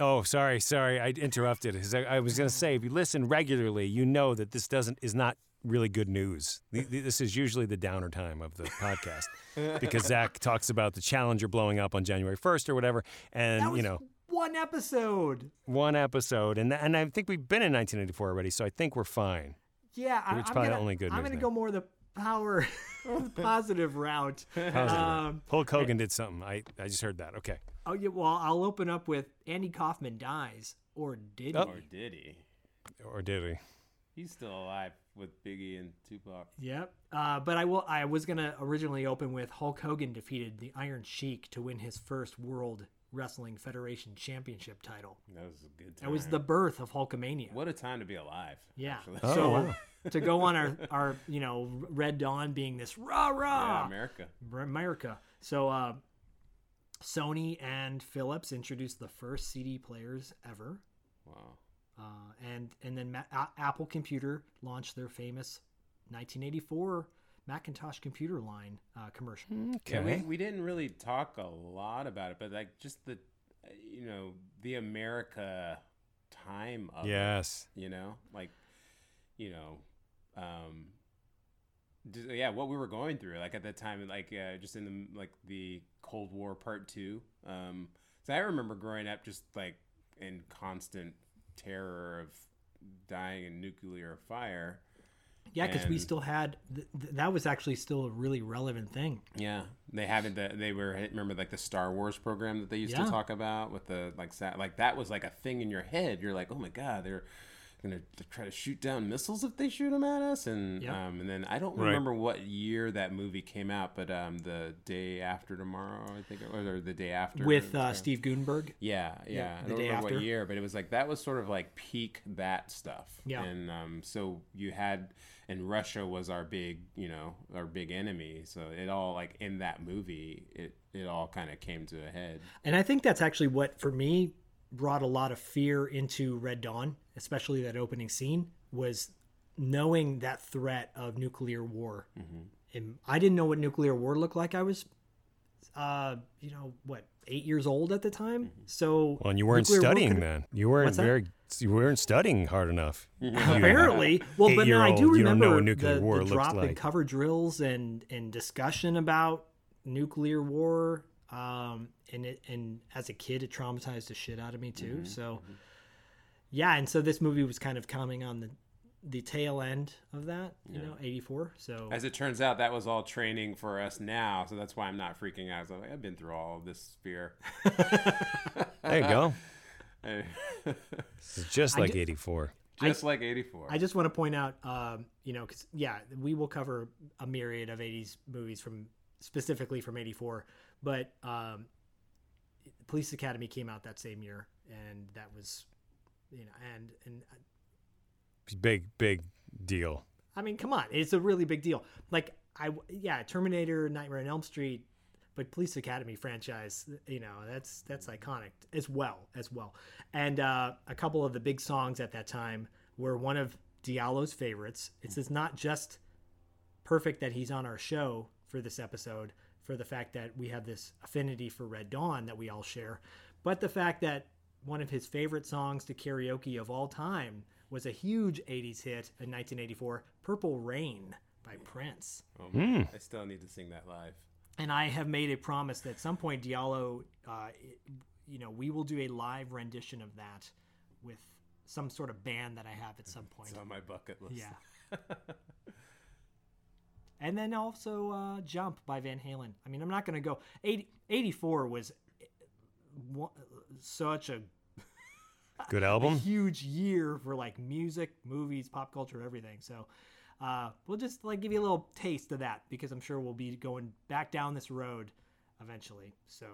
oh sorry sorry i interrupted 'Cause I, I was going to say if you listen regularly you know that this doesn't is not really good news Th- th- this is usually the downer time of the podcast because Zak talks about the challenger blowing up on january 1st or whatever and that was you know one episode. one episode and and i think we've been in 1984 already so i think we're fine Yeah, I, It's I'm probably gonna, only good I'm going to go more the power positive route. Positive. Um, hulk hogan did something i i just heard that okay oh yeah, well, I'll open up with Andy Kaufman dies, or did Oh. he? Or did he? or did he He's still alive with Biggie and Tupac. Yep. Uh, but I will. I was gonna originally open with Hulk Hogan defeated the Iron Sheik to win his first world Wrestling Federation Championship title. That was a good time. That was the birth of Hulkamania. What a time to be alive. Yeah. actually. Oh, so wow. To go on our our you know Red Dawn being this rah rah Yeah, America. America. So uh, Sony and Philips introduced the first CD players ever, Wow. uh, and and then Ma- A- Apple Computer launched their famous 1984 Macintosh computer line uh, commercial. Yeah, Okay. we, we didn't really talk a lot about it, but like just the, uh, you know, the America time of it, Yes. you know, like, you know, um, yeah, what we were going through, like at that time, like uh, just in the like the Cold War Part Two. Um, so I remember growing up just like in constant terror of dying in nuclear fire. Yeah, because we still had th- th- that was actually still a really relevant thing. Yeah, they haven't. The, they were remember like the Star Wars program that they used Yeah. to talk about with the like sat like that was like a thing in your head. You're like, oh my god, they're gonna try to shoot down missiles if they shoot them at us, and Yep. um, and then I don't Right. remember what year that movie came out, but um, the day after tomorrow, I think, it was, or the day after with uh, Steve Guttenberg. yeah, yeah. Yeah, I the don't day remember after. what year, but it was like that was sort of like peak that stuff. Yeah. And um, so you had, and Russia was our big, you know, our big enemy. So it all like in that movie, it it all kind of came to a head. And I think that's actually what, for me, brought a lot of fear into Red Dawn, especially that opening scene, was knowing that threat of nuclear war. And I didn't know what nuclear war looked like. I was, uh, you know, what eight years old at the time. So Well, and you weren't studying could- then. You weren't very. You weren't studying hard enough. Apparently, well, but now I do eight-year-old, you know remember what nuclear the, war the looks drop in cover drills and and discussion about nuclear war. Um, and it and as a kid, it traumatized the shit out of me too. Mm-hmm, So, yeah, and so this movie was kind of coming on the the tail end of that. You know, eighty four. So As it turns out, that was all training for us now. So that's why I'm not freaking out. So like, I've been through all of this fear. There you go. It's just like '84. Just like '84. I just want to point out, um, you know, because yeah, we will cover a myriad of '80s movies from specifically from '84, but um, Police Academy came out that same year, and that was, you know, and and Big, big deal. I mean, come on, it's a really big deal. Like I, yeah, Terminator, Nightmare on Elm Street, but Police Academy franchise, you know, that's that's iconic as well as well. And uh, a couple of the big songs at that time were one of Diallo's favorites. It's it's not just perfect that he's on our show for this episode for the fact that we have this affinity for Red Dawn that we all share, but the fact that one of his favorite songs to karaoke of all time was a huge 80s hit in 1984, Purple Rain by Prince. Oh my, I still need to sing that live. And I have made a promise that at some point Diallo, uh, you know, we will do a live rendition of that with some sort of band that I have at some point. It's on my bucket list. Yeah. and then also uh, Jump by Van Halen. I mean, I'm not going to go. 80, 84 was such a Good a album. huge year for like music, movies, pop culture, everything. So uh, we'll just like give you a little taste of that because I'm sure we'll be going back down this road eventually. So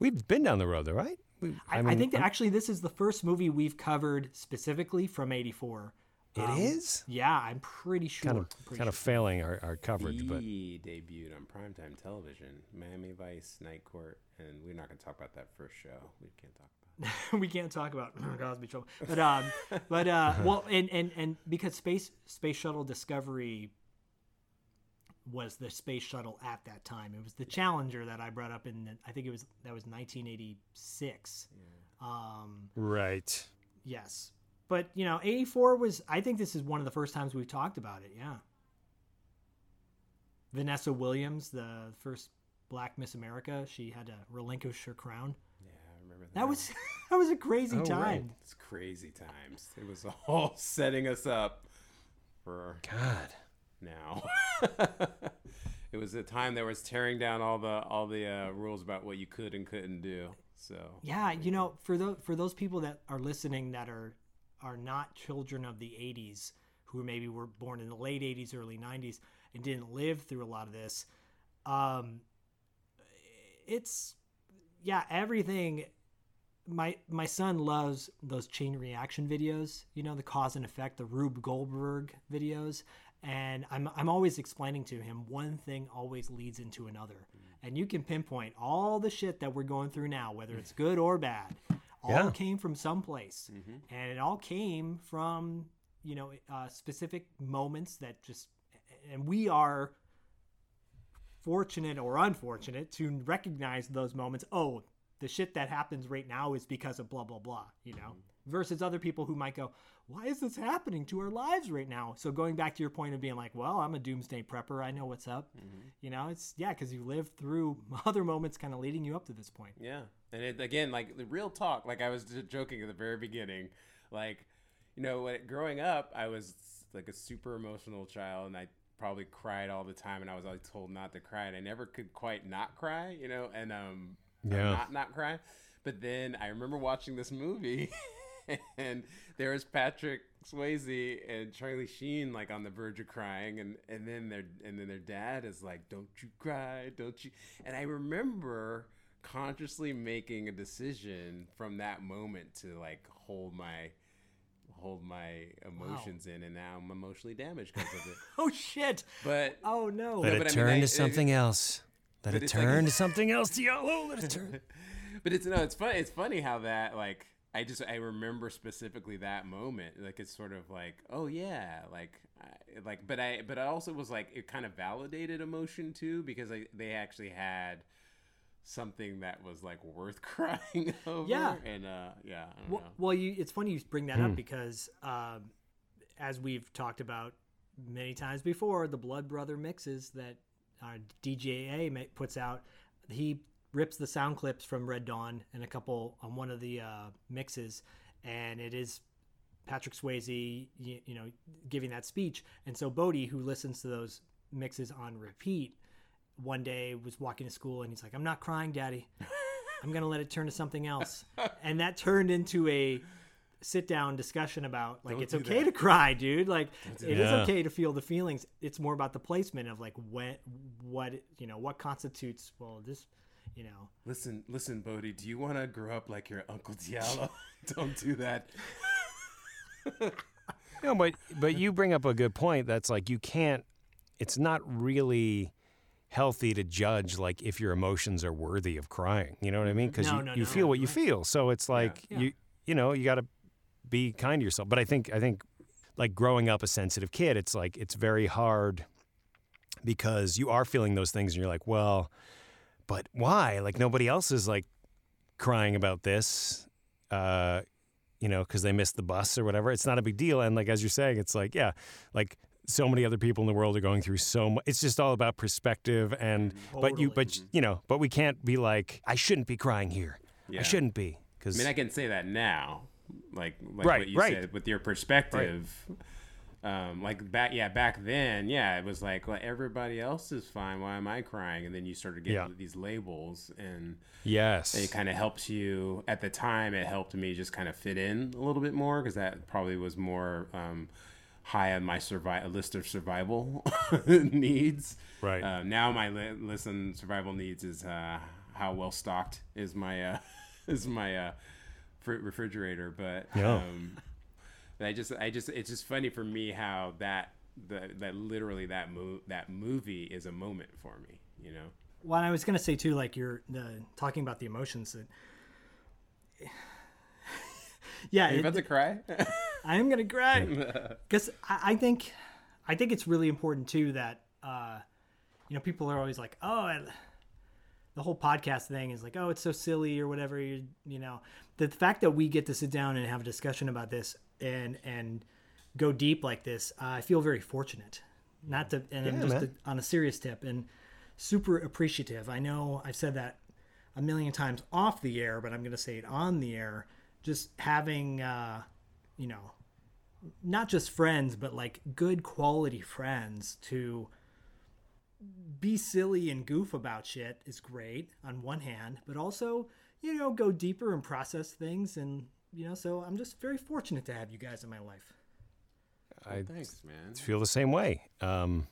We've been down the road, though, right? We, I, I, think that actually this is the first movie we've covered specifically from '84. It is Yeah, I'm pretty sure. kind of pretty kind of failing our, our coverage, but He debuted on primetime television, Miami Vice, Night Court, and we're not going to talk about that first show. We can't talk about. it. we can't talk about Cosby Trouble, but um, but uh, well, and and and because space space shuttle Discovery was the space shuttle at that time. It was the Challenger that I brought up in. The, I think it was that was 1986. Um, right. yes, but you know, 84 was. I think this is one of the first times we've talked about it. Yeah. Vanessa Williams, the first Black Miss America, she had to relinquish her crown. Yeah, I remember that. That was that was a crazy Oh, right. time. It's crazy times. It was all setting us up for God. now. it was a time that was tearing down all the all the uh, rules about what you could and couldn't do. So Yeah, you know, for those for those people that are listening that are are not children of the '80s, who maybe were born in the late '80s, early '90s, and didn't live through a lot of this, um, it's yeah, everything. My my son loves those chain reaction videos. You know, the cause and effect, the Rube Goldberg videos. And I'm I'm always explaining to him one thing always leads into another, and you can pinpoint all the shit that we're going through now, whether it's good or bad, all Yeah. came from someplace, and it all came from you know uh, specific moments that just, and we are fortunate or unfortunate to recognize those moments. Oh, the shit that happens right now is because of blah blah blah. You know, versus other people who might go, "Why is this happening to our lives right now?" So going back to your point of being like, "Well, I'm a doomsday prepper. I know what's up." You know, it's yeah, because you lived through other moments, kind of leading you up to this point. Yeah, and it, again, like the real talk, like I was joking at the very beginning, like you know, when, growing up, I was like a super emotional child, and I probably cried all the time, and I was always told not to cry, and I never could quite not cry, you know, and um, Yeah. not not cry. But then I remember watching this movie, and there was Patrick Swayze and Charlie Sheen like on the verge of crying, and and then their and then their dad is like, "Don't you cry, don't you?" And I remember consciously making a decision from that moment to like hold my hold my emotions in and now i'm emotionally damaged because of it Oh shit! but Oh no! Let No, it but I mean, turn I- to it- something else. Let but it it's like- turn to something else. Yellow. Let it turn. but it's no it's funny it's funny how that like i just i remember specifically that moment like it's sort of like oh yeah like I, like but i but i also was like it kind of validated emotion too because I, they actually had something that was like worth crying over Yeah. and uh yeah I don't Well, know. well, you, it's funny you bring that Hmm. up because, um, as we've talked about many times before, the Blood Brother mixes that uh, DJA puts out, he rips the sound clips from Red Dawn and a couple on one of the uh, mixes, and it is Patrick Swayze, you, you know, giving that speech. And so Bodie, who listens to those mixes on repeat, one day was walking to school and he's like, "I'm not crying, Daddy. I'm gonna let it turn to something else." and that turned into a sit down discussion about like Don't it's okay that. to cry, dude. Like do it is that. okay to feel the feelings. It's more about the placement of like when, what you know, what constitutes. Well, this, you know, Listen, listen, Bodhi. Do you want to grow up like your Uncle Diallo? Don't do that. No, but but you bring up a good point. That's like you can't. It's not really healthy to judge like if your emotions are worthy of crying. You know what I mean? Mm-hmm. Because No, you, no, you no, feel what you feel. So it's like Yeah. you you know you got to be kind to yourself. But I think I think like growing up a sensitive kid, it's like it's very hard because you are feeling those things and you're like, well, but why? Like nobody else is like crying about this. Uh, you know, because they missed the bus or whatever. It's not a big deal. And like as you're saying, it's like yeah, like so many other people in the world are going through so much. It's just all about perspective and but you but you know, but we can't be like I shouldn't be crying here. Yeah. I shouldn't be because I mean, I can say that now, like like Right, what you right. said with your perspective. Um, like back, yeah, back then, yeah, it was like, well, everybody else is fine. Why am I crying? And then you started getting Yeah. these labels, and yes, it kind of helps you. At the time, it helped me just kind of fit in a little bit more because that probably was more um, high on my survival list of survival needs. Right. Uh, now my li- list on survival needs is uh, how well stocked is my uh, is my fr- refrigerator. But Yeah. um, I just I just it's just funny for me how that the, that literally that mo- that movie is a moment for me. You know. Well, I was gonna say too, like you're the, talking about the emotions that. yeah, Are you it- about to cry? I am gonna cry because I, I think, I think it's really important too that, uh, you know, people are always like, oh, I, the whole podcast thing is like, oh, it's so silly or whatever. You, you know, the fact that we get to sit down and have a discussion about this and and go deep like this, uh, I feel very fortunate. Not to, and Yeah, just on a serious tip and super appreciative. I know I've said that a million times off the air, but I'm going to say it on the air. Just having, uh, you know, not just friends, but like good quality friends to be silly and goof about shit is great on one hand, but also, you know, go deeper and process things. And, you know, so I'm just very fortunate to have you guys in my life. I Thanks, man. feel the same way. Um,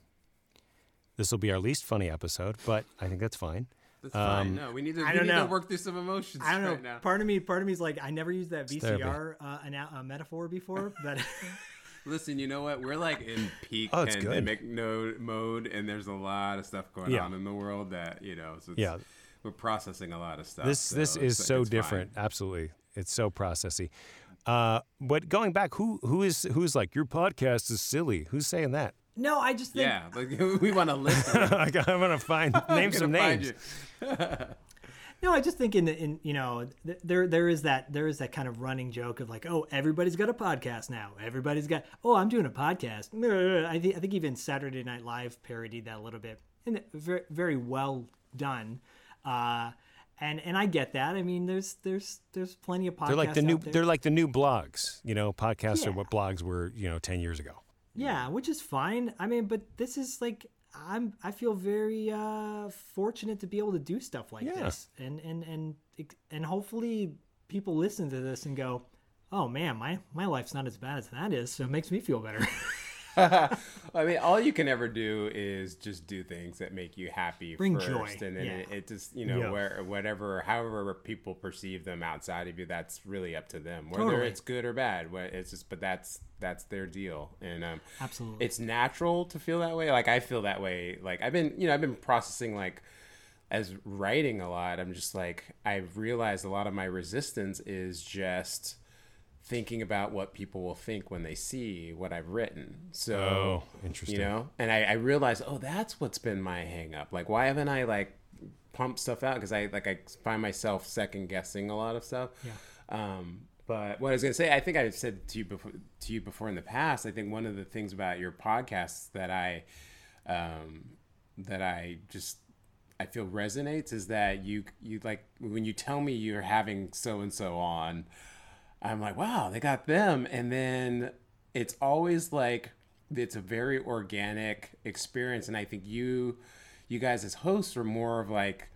this will be our least funny episode, but I think that's fine. That's fine. Um, No, we need to, I we don't need know. to work through some emotions I don't know. now. Part of me, part of me is like, I never used that. VCR uh, ana- uh, metaphor before, but Listen, you know what? We're like in peak Oh, it's good. pandemic no, mode, and there's a lot of stuff going Yeah. on in the world that you know. So it's, Yeah. we're processing a lot of stuff. This so this is it's- so it's fine. different. Absolutely, it's so processy. Uh, but going back, who who is who's like your podcast is silly? Who's saying that? no, I just think Yeah, like we want to listen. I got- I'm gonna find name some names. No, I just think in in you know th- there there is that there is that kind of running joke of like oh everybody's got a podcast now everybody's got oh I'm doing a podcast I think I think even Saturday Night Live parodied that a little bit and very very well done, uh, and and I get that I mean there's there's there's plenty of podcasts They're like the new. They're like the new blogs. You know, podcasts Yeah. are what blogs were. You know, ten years ago. Yeah, which is fine. I mean, but this is like I'm I feel very uh fortunate to be able to do stuff like Yeah. this. And and and and hopefully people listen to this and go, "Oh man, my my life's not as bad as that is." So it makes me feel better. I mean, all you can ever do is just do things that make you happy Bring first, joy, and then yeah. it, it just you know Yeah. where whatever, however people perceive them outside of you, that's really up to them. Whether Totally. it's good or bad, it's just but that's that's their deal, and um, Absolutely. it's natural to feel that way. Like I feel that way. Like I've been you know I've been processing like as writing a lot. I'm just like I've realized a lot of my resistance is just thinking about what people will think when they see what I've written. So, Oh, interesting. You know, and I, I realized, oh, that's what's been my hang up. Like, why haven't I like pumped stuff out? Because I like I find myself second guessing a lot of stuff. Yeah. Um, but what I was gonna say, I think I said to you before to you before in the past. I think one of the things about your podcasts that I um, that I just I feel resonates is that you you like when you tell me you're having so and so on, I'm like, wow, they got them, and then it's always like it's a very organic experience, and I think you you guys as hosts are more of like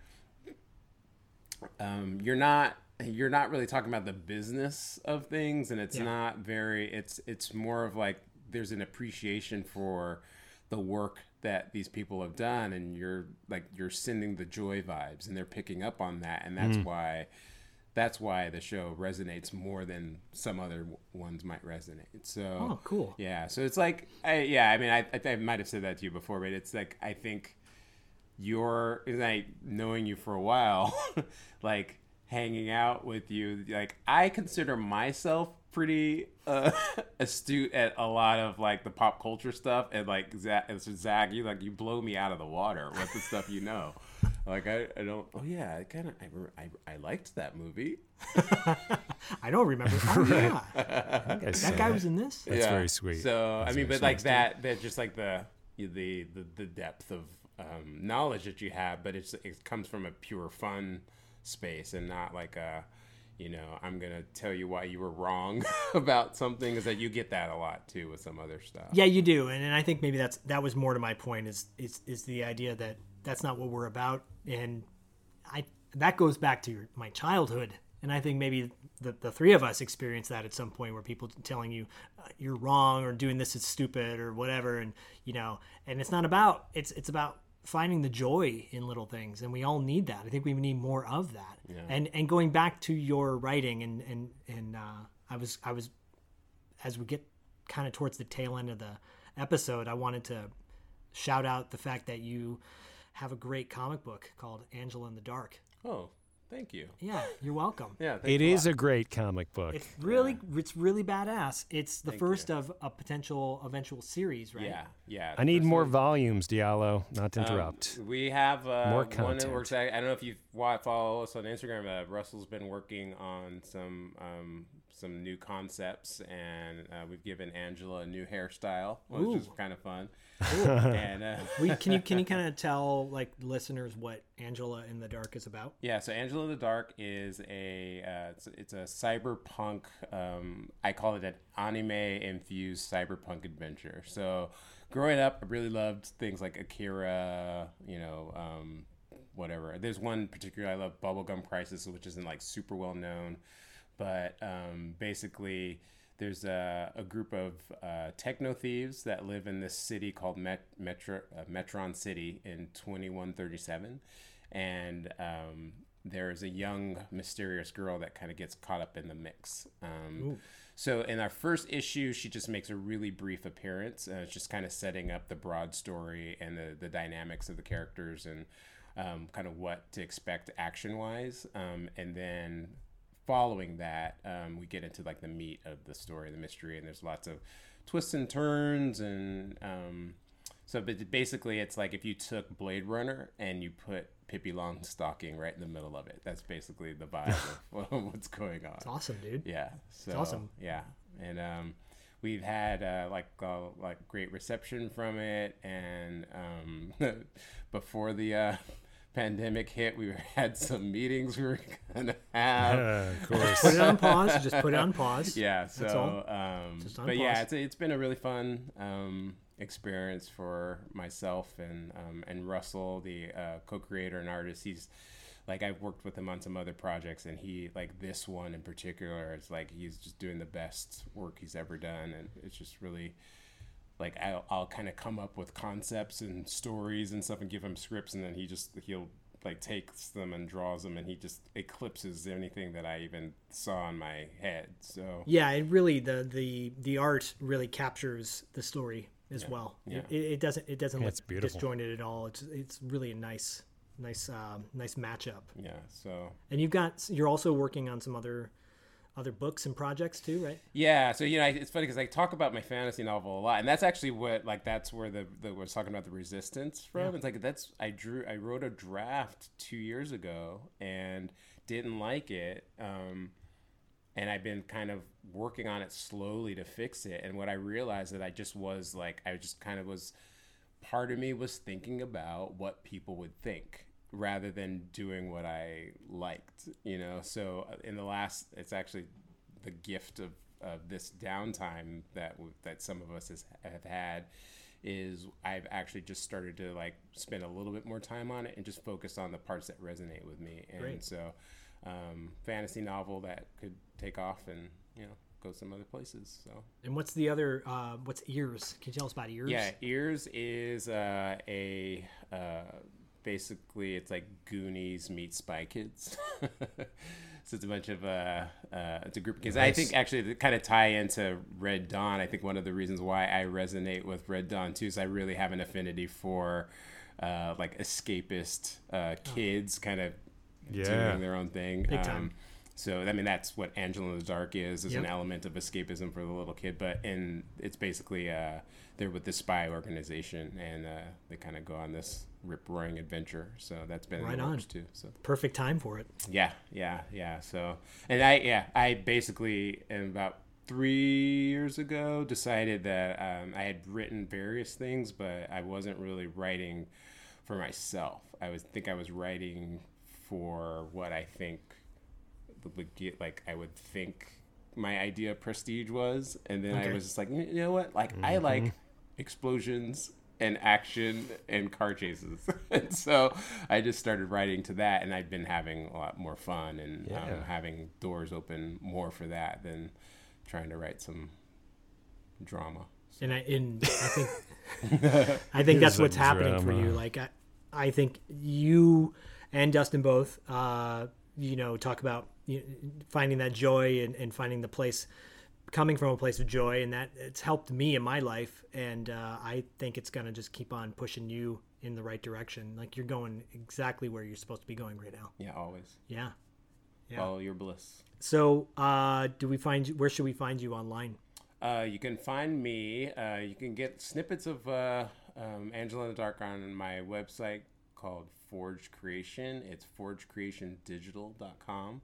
um, you're not you're not really talking about the business of things. And it's Yeah. not very it's it's more of like there's an appreciation for the work that these people have done. And you're like you're sending the joy vibes and they're picking up on that. And that's why that's why the show resonates more than some other ones might resonate so Oh, cool. yeah so it's like I, yeah i mean I, I, I might have said that to you before but it's like i think your like knowing you for a while like hanging out with you like i consider myself pretty uh, astute at a lot of like the pop culture stuff and like Zak, Zak you like you blow me out of the water with the stuff you know like i, I don't oh yeah i kind of I, I, I liked that movie I don't remember. Oh yeah, think I that guy was in this. That's very sweet. So That's I mean, very but like that, that just like the the the, the depth of um, knowledge that you have, but it's it comes from a pure fun space and not like a, you know, I'm gonna tell you why you were wrong about something. Is that you get that a lot too with some other stuff. Yeah, you do, and, and I think maybe that's that was more to my point is is is the idea that that's not what we're about, and I that goes back to your, my childhood, and I think maybe the the three of us experienced that at some point where people telling you uh, you're wrong or doing this is stupid or whatever, and you know, and it's not about it's it's about finding the joy in little things. And we all need that. I think we need more of that. Yeah. and and going back to your writing and and and uh, i was i was as we get kind of towards the tail end of the episode, I wanted to shout out the fact that you have a great comic book called Angela and the Dark. Oh, thank you. Yeah, you're welcome. Yeah, thanks It a is lot. a great comic book. It's really it's really badass. It's the Thank first you. of a potential eventual series, right? yeah, yeah. I need more one- volumes, Diallo. Not to Um, interrupt. we have uh, More one that content. works. I, I don't know if you follow us on Instagram. Uh, Russell's been working on some um, some new concepts, and uh, we've given Angela a new hairstyle, which is kind of fun. and uh, We, can you can you kind of tell like listeners what Angela and the Dark is about? Yeah, so Angela and the Dark is a uh, it's, it's a cyberpunk. Um, I call it an anime infused cyberpunk adventure. So, growing up, I really loved things like Akira. You know, um, whatever. There's one particular I love, Bubblegum Crisis, which isn't like super well known, but um, basically. There's a, a group of uh, techno thieves that live in this city called Met- Metro, uh, Metron City in 2137 and um, there's a young mysterious girl that kind of gets caught up in the mix. Um, so in our first issue, she just makes a really brief appearance. Uh, it's just kind of setting up the broad story and the, the dynamics of the characters and um, kind of what to expect action wise. Um, and then following that, um, we get into like the meat of the story, the mystery, and there's lots of twists and turns and um, so but basically it's like if you took Blade Runner and you put Pippi Longstocking right in the middle of it. That's basically the vibe of what's going on. It's awesome, dude. Yeah. So awesome. Yeah. And um we've had uh, like uh, like great reception from it and um before the uh pandemic hit, we had some meetings we were gonna have. of course. Put it on pause. Just put it on pause. Yeah. So, That's all. um, Just on but yeah, it's it's been a really fun um, experience for myself and um, and Russell, the uh, co-creator and artist. He's like I've worked with him on some other projects, and he like this one in particular. It's like he's just doing the best work he's ever done, and it's just really like I'll, I'll kind of come up with concepts and stories and stuff and give him scripts and then he just he'll like takes them and draws them and he just eclipses anything that I even saw in my head so Yeah, it really the the the art really captures the story as well. yeah. It, it doesn't it doesn't Yeah, look it's beautiful. disjointed at all. It's it's really a nice nice um, nice matchup. yeah so And you've got you're also working on some other other books and projects too, right? Yeah, so you know, I- it's funny because I talk about my fantasy novel a lot, and that's actually what like that's where the the was talking about the resistance from. It's like that's I drew I wrote a draft two years ago and didn't like it, um, and I've been kind of working on it slowly to fix it. And what I realized that I just was like I just kind of was part of me was thinking about what people would think rather than doing what I liked, you know. So uh, in the last, it's actually the gift of, of this downtime that that some of us has, have had is I've actually just started to like spend a little bit more time on it and just focus on the parts that resonate with me. And Great. so, um, fantasy novel that could take off and you know go some other places. So. And what's the other uh, what's ears? Can you tell us about ears? Yeah, Ears is uh, a uh, basically it's like Goonies meet Spy Kids. so it's a bunch of uh, uh, it's a group of kids. I think actually to kind of tie into Red Dawn. I think one of the reasons why I resonate with Red Dawn too is I really have an affinity for uh, like escapist uh, kids, kind of Yeah. doing their own thing. Big time. Um, so I mean that's what Angela and the Dark is is an element of escapism for the little kid, but in it's basically uh, they're with the spy organization and uh, they kind of go on this rip roaring adventure. So that's been Right in the on. works too. So Perfect time for it. yeah, yeah, yeah. So and I yeah I basically in about three years ago decided that um, I had written various things, but I wasn't really writing for myself. I was think I was writing for what I think would get like I would think my idea of prestige was, and then Okay. I was just like, you you know what? Like I like explosions and action and car chases, and so I just started writing to that, and I've been having a lot more fun and Yeah. um, having doors open more for that than trying to write some drama. and I and I think I think that's what's happening for you. Like I, I think you and Dustin both, uh, you know, talk about you finding that joy and, and finding the place, coming from a place of joy, and that it's helped me in my life. And uh, I think it's gonna just keep on pushing you in the right direction. Like you're going exactly where you're supposed to be going right now. Yeah, always Yeah. Yeah. follow your bliss. So, uh, do we find you? Where should we find you online? Uh, you can find me. Uh, you can get snippets of uh, um, Angela and the Dark on my website called Forge Creation. It's forgecreationdigital.com.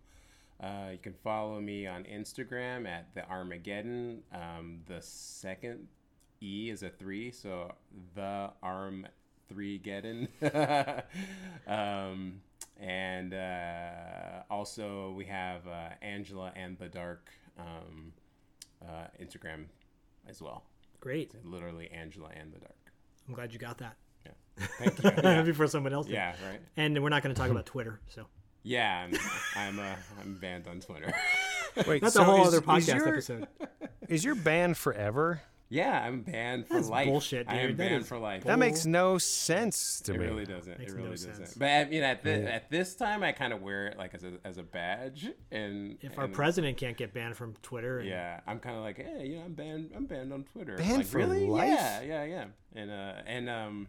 Uh, you can follow me on Instagram at the Armageddon. Um, the second E is a three, so the Arm Three Geddon. um, and uh, also we have uh, Angela and the Dark um, uh, Instagram as well. Great. Literally Angela and the Dark. I'm glad you got that. Yeah. Thank you. Yeah, Before someone else. did. yeah right. And we're not going to talk about Twitter. So Yeah, I'm I'm, uh, I'm banned on Twitter. Wait, that's so a whole is- other is podcast your- episode. Is your band forever? Yeah, I'm banned for That's life. bullshit, I am dude. That banned is for life. That makes no sense to it me. It really doesn't. Makes it really sense. doesn't. But I mean, at the, Yeah. at this time, I kind of wear it like as a as a badge. And If our president can't get banned from Twitter, and, yeah, I'm kind of like, hey, you know, I'm banned. I'm banned on Twitter. Banned like, for really? life? Yeah, yeah, yeah. And uh, and um,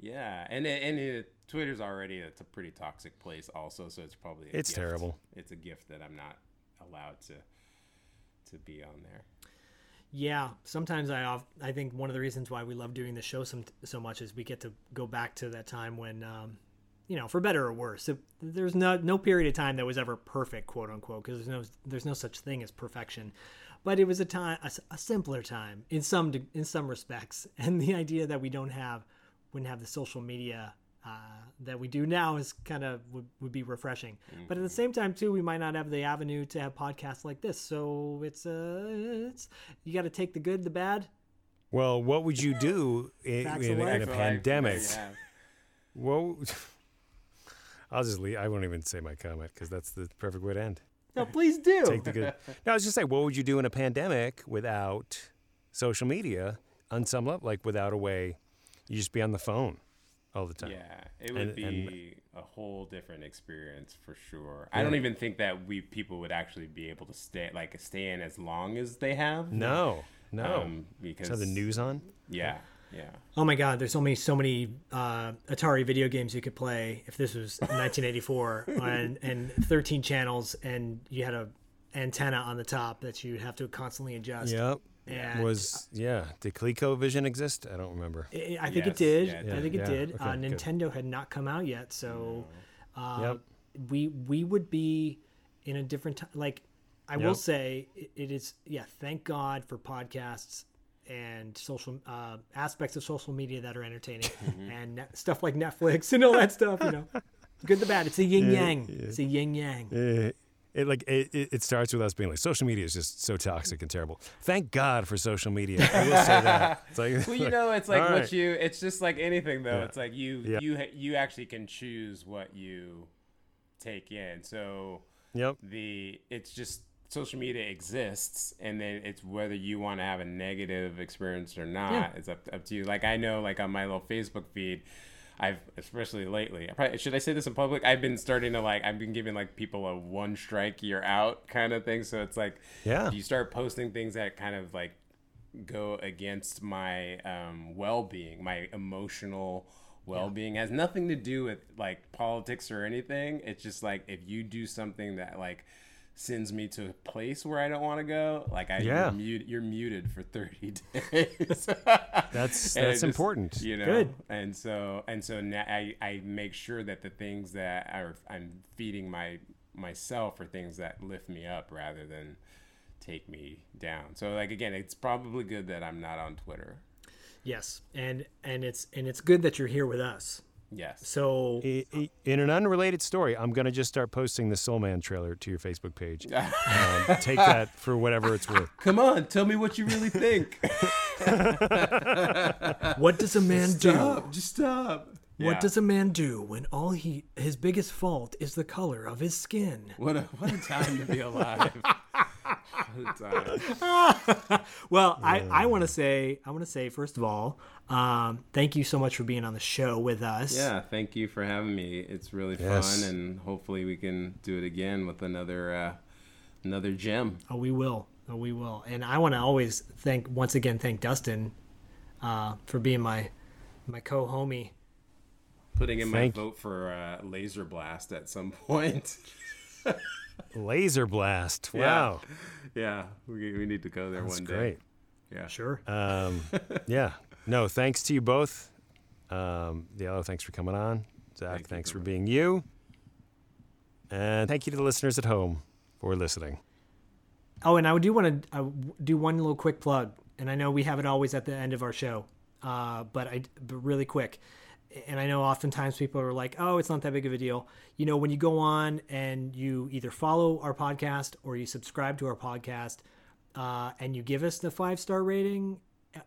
yeah, and it- and it, Twitter's already it's a pretty toxic place, also. So it's probably a It's gift. terrible. It's a gift that I'm not allowed to to be on there. Yeah, sometimes I off, I think one of the reasons why we love doing the show some, so much is we get to go back to that time when, um, you know, for better or worse, it, there's no no period of time that was ever perfect, quote unquote, because there's no there's no such thing as perfection, but it was a time a simpler time in some in some respects, and the idea that we don't have wouldn't have the social media. Uh, that we do now is kind of would, would be refreshing, but at the same time too, we might not have the avenue to have podcasts like this. So it's uh, it's you got to take the good, the bad, Well, what would you do in, in, in a pandemic? yeah. Well, I'll just leave. I won't even say my comment because that's the perfect way to end. No, please do. Take the good. No, I was just saying, what would you do in a pandemic without social media on some level? Like without a way, you just be on the phone all the time. Yeah, it would And- be and- a whole different experience for sure. I don't even think that we people would actually be able to stay like stay in as long as they have. No, no. um, because Just have the news on. Yeah, yeah. Oh my God, there's only so many uh, Atari video games you could play if this was 1984 and, and 13 channels and you had a antenna on the top that you'd have to constantly adjust. Yep. And Was yeah? Did ColecoVision exist? I don't remember. I I think Yes, it did. yeah, it I think it did. okay, uh, good. Nintendo had not come out yet, so uh, Yep. we we would be in a different time. Like I will say, it, it is. Yeah, thank God for podcasts and social uh, aspects of social media that are entertaining Mm-hmm. and net, stuff like Netflix and all that stuff. You know, good, the bad. It's a yin yang. It's a yin yang. It like it, it it starts with us being like social media is just so toxic and terrible. Thank God for social media. I will say that. It's like, Well, you know, it's like what right. you. It's just like anything, though. Yeah. It's like you, Yeah. you, you actually can choose what you take in. So Yep. the it's just social media exists, and then it's whether you want to have a negative experience or not. Yeah. It's up up to you. Like I know, like on my little Facebook feed. I've especially lately. I probably, should I say this in public? I've been starting to like. I've been giving like people a one strike you're out kind of thing. So it's like, Yeah. you start posting things that kind of like go against my um, well-being, my emotional well-being has nothing to do with like politics or anything. It's just like if you do something that like sends me to a place where I don't want to go, like I Yeah. you're, mute, you're muted for 30 days. That's that's just- important. you know. Good. And so and so now I, I make sure that the things that are I'm feeding my myself are things that lift me up rather than take me down. So like again, it's probably good that I'm not on Twitter. Yes, and and it's and it's good that you're here with us. Yes. So I- I- In an unrelated story, I'm gonna just start posting the Soul Man trailer to your Facebook page. um, take that for whatever it's worth. Come on, tell me what you really think. what does a man do? stop, just stop. What Yeah. does a man do when all he his biggest fault is the color of his skin? What a what a time to be alive. what a. Well, I, I want to say I want to say first of all, um, thank you so much for being on the show with us. Yeah, thank you for having me. It's really Yes. fun and hopefully we can do it again with another uh, another gem. Oh, we will. Oh, we will. And I want to always thank once again thank Dustin uh, for being my my co-homie. putting in Thank- my vote for uh, Laser Blast at some point. Laser blast. Wow. yeah, we, we need to go there That's one day. great. Yeah. Sure. Um, yeah. No, thanks to you both. Um, Diallo, thanks for coming on. Zak, Thank thanks for for being you. And thank you to the listeners at home for listening. Oh, and I do want to uh, do one little quick plug, and I know we have it always at the end of our show, uh, but I but really quick. And I know oftentimes people are like, "Oh, it's not that big of a deal." You know, when you go on and you either follow our podcast or you subscribe to our podcast, uh, and you give us the five star rating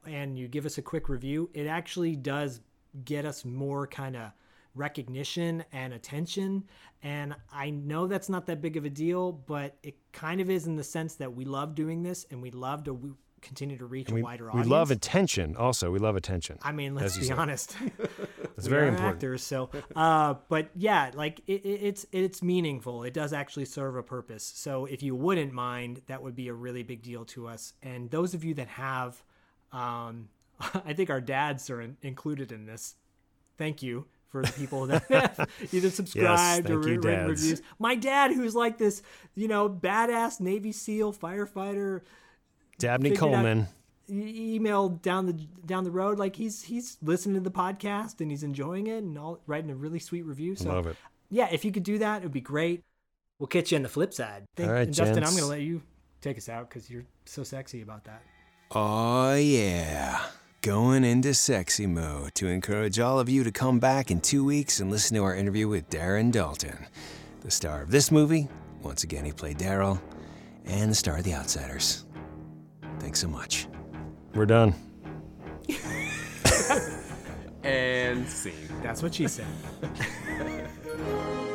and you give us a quick review, it actually does get us more kind of recognition and attention. And I know that's not that big of a deal, but it kind of is in the sense that we love doing this and we love to continue to reach And we, a wider we audience. We love attention. Also, we love attention. I mean, let's be said. honest. It's very important. Actors, so, uh, but yeah, like it, it, it's it's meaningful. It does actually serve a purpose. So if you wouldn't mind, that would be a really big deal to us. And those of you that have, um, I think our dads are in, included in this. Thank you for the people that have either subscribed or thank you, written reviews. My dad, who's like this, you know, badass Navy SEAL firefighter, Dabney figured out- Coleman. e- email down the down the road like he's he's listening to the podcast and he's enjoying it and all writing a really sweet review so Love it. yeah if you could do that it would be great we'll catch you on the flip side Thank- All right, and Dustin i'm gonna let you take us out because you're so sexy about that Oh, yeah. Going into sexy mode to encourage all of you to come back in two weeks and listen to our interview with Darren Dalton, the star of this movie. Once again, he played Daryl, and the star of The Outsiders. Thanks so much. We're done. And scene. that's what she said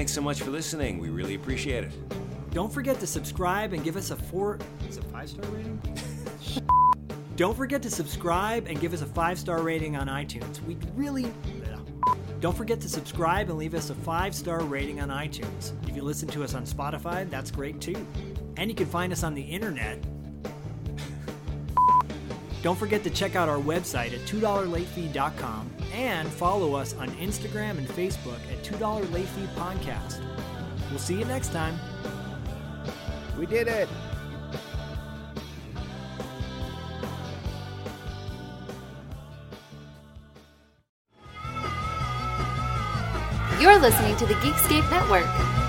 Thanks so much for listening. We really appreciate it. don't forget to subscribe and give us a four is it five star rating don't forget to subscribe and give us a five star rating on itunes we really don't forget to subscribe and leave us a five star rating on iTunes. If you listen to us on Spotify, that's great too. And you can find us on the internet. Don't forget to check out our website at $2latefee.com and follow us on Instagram and Facebook at $2 Late Fee Podcast. We'll see you next time. We did it. You're listening to the Geekscape Network.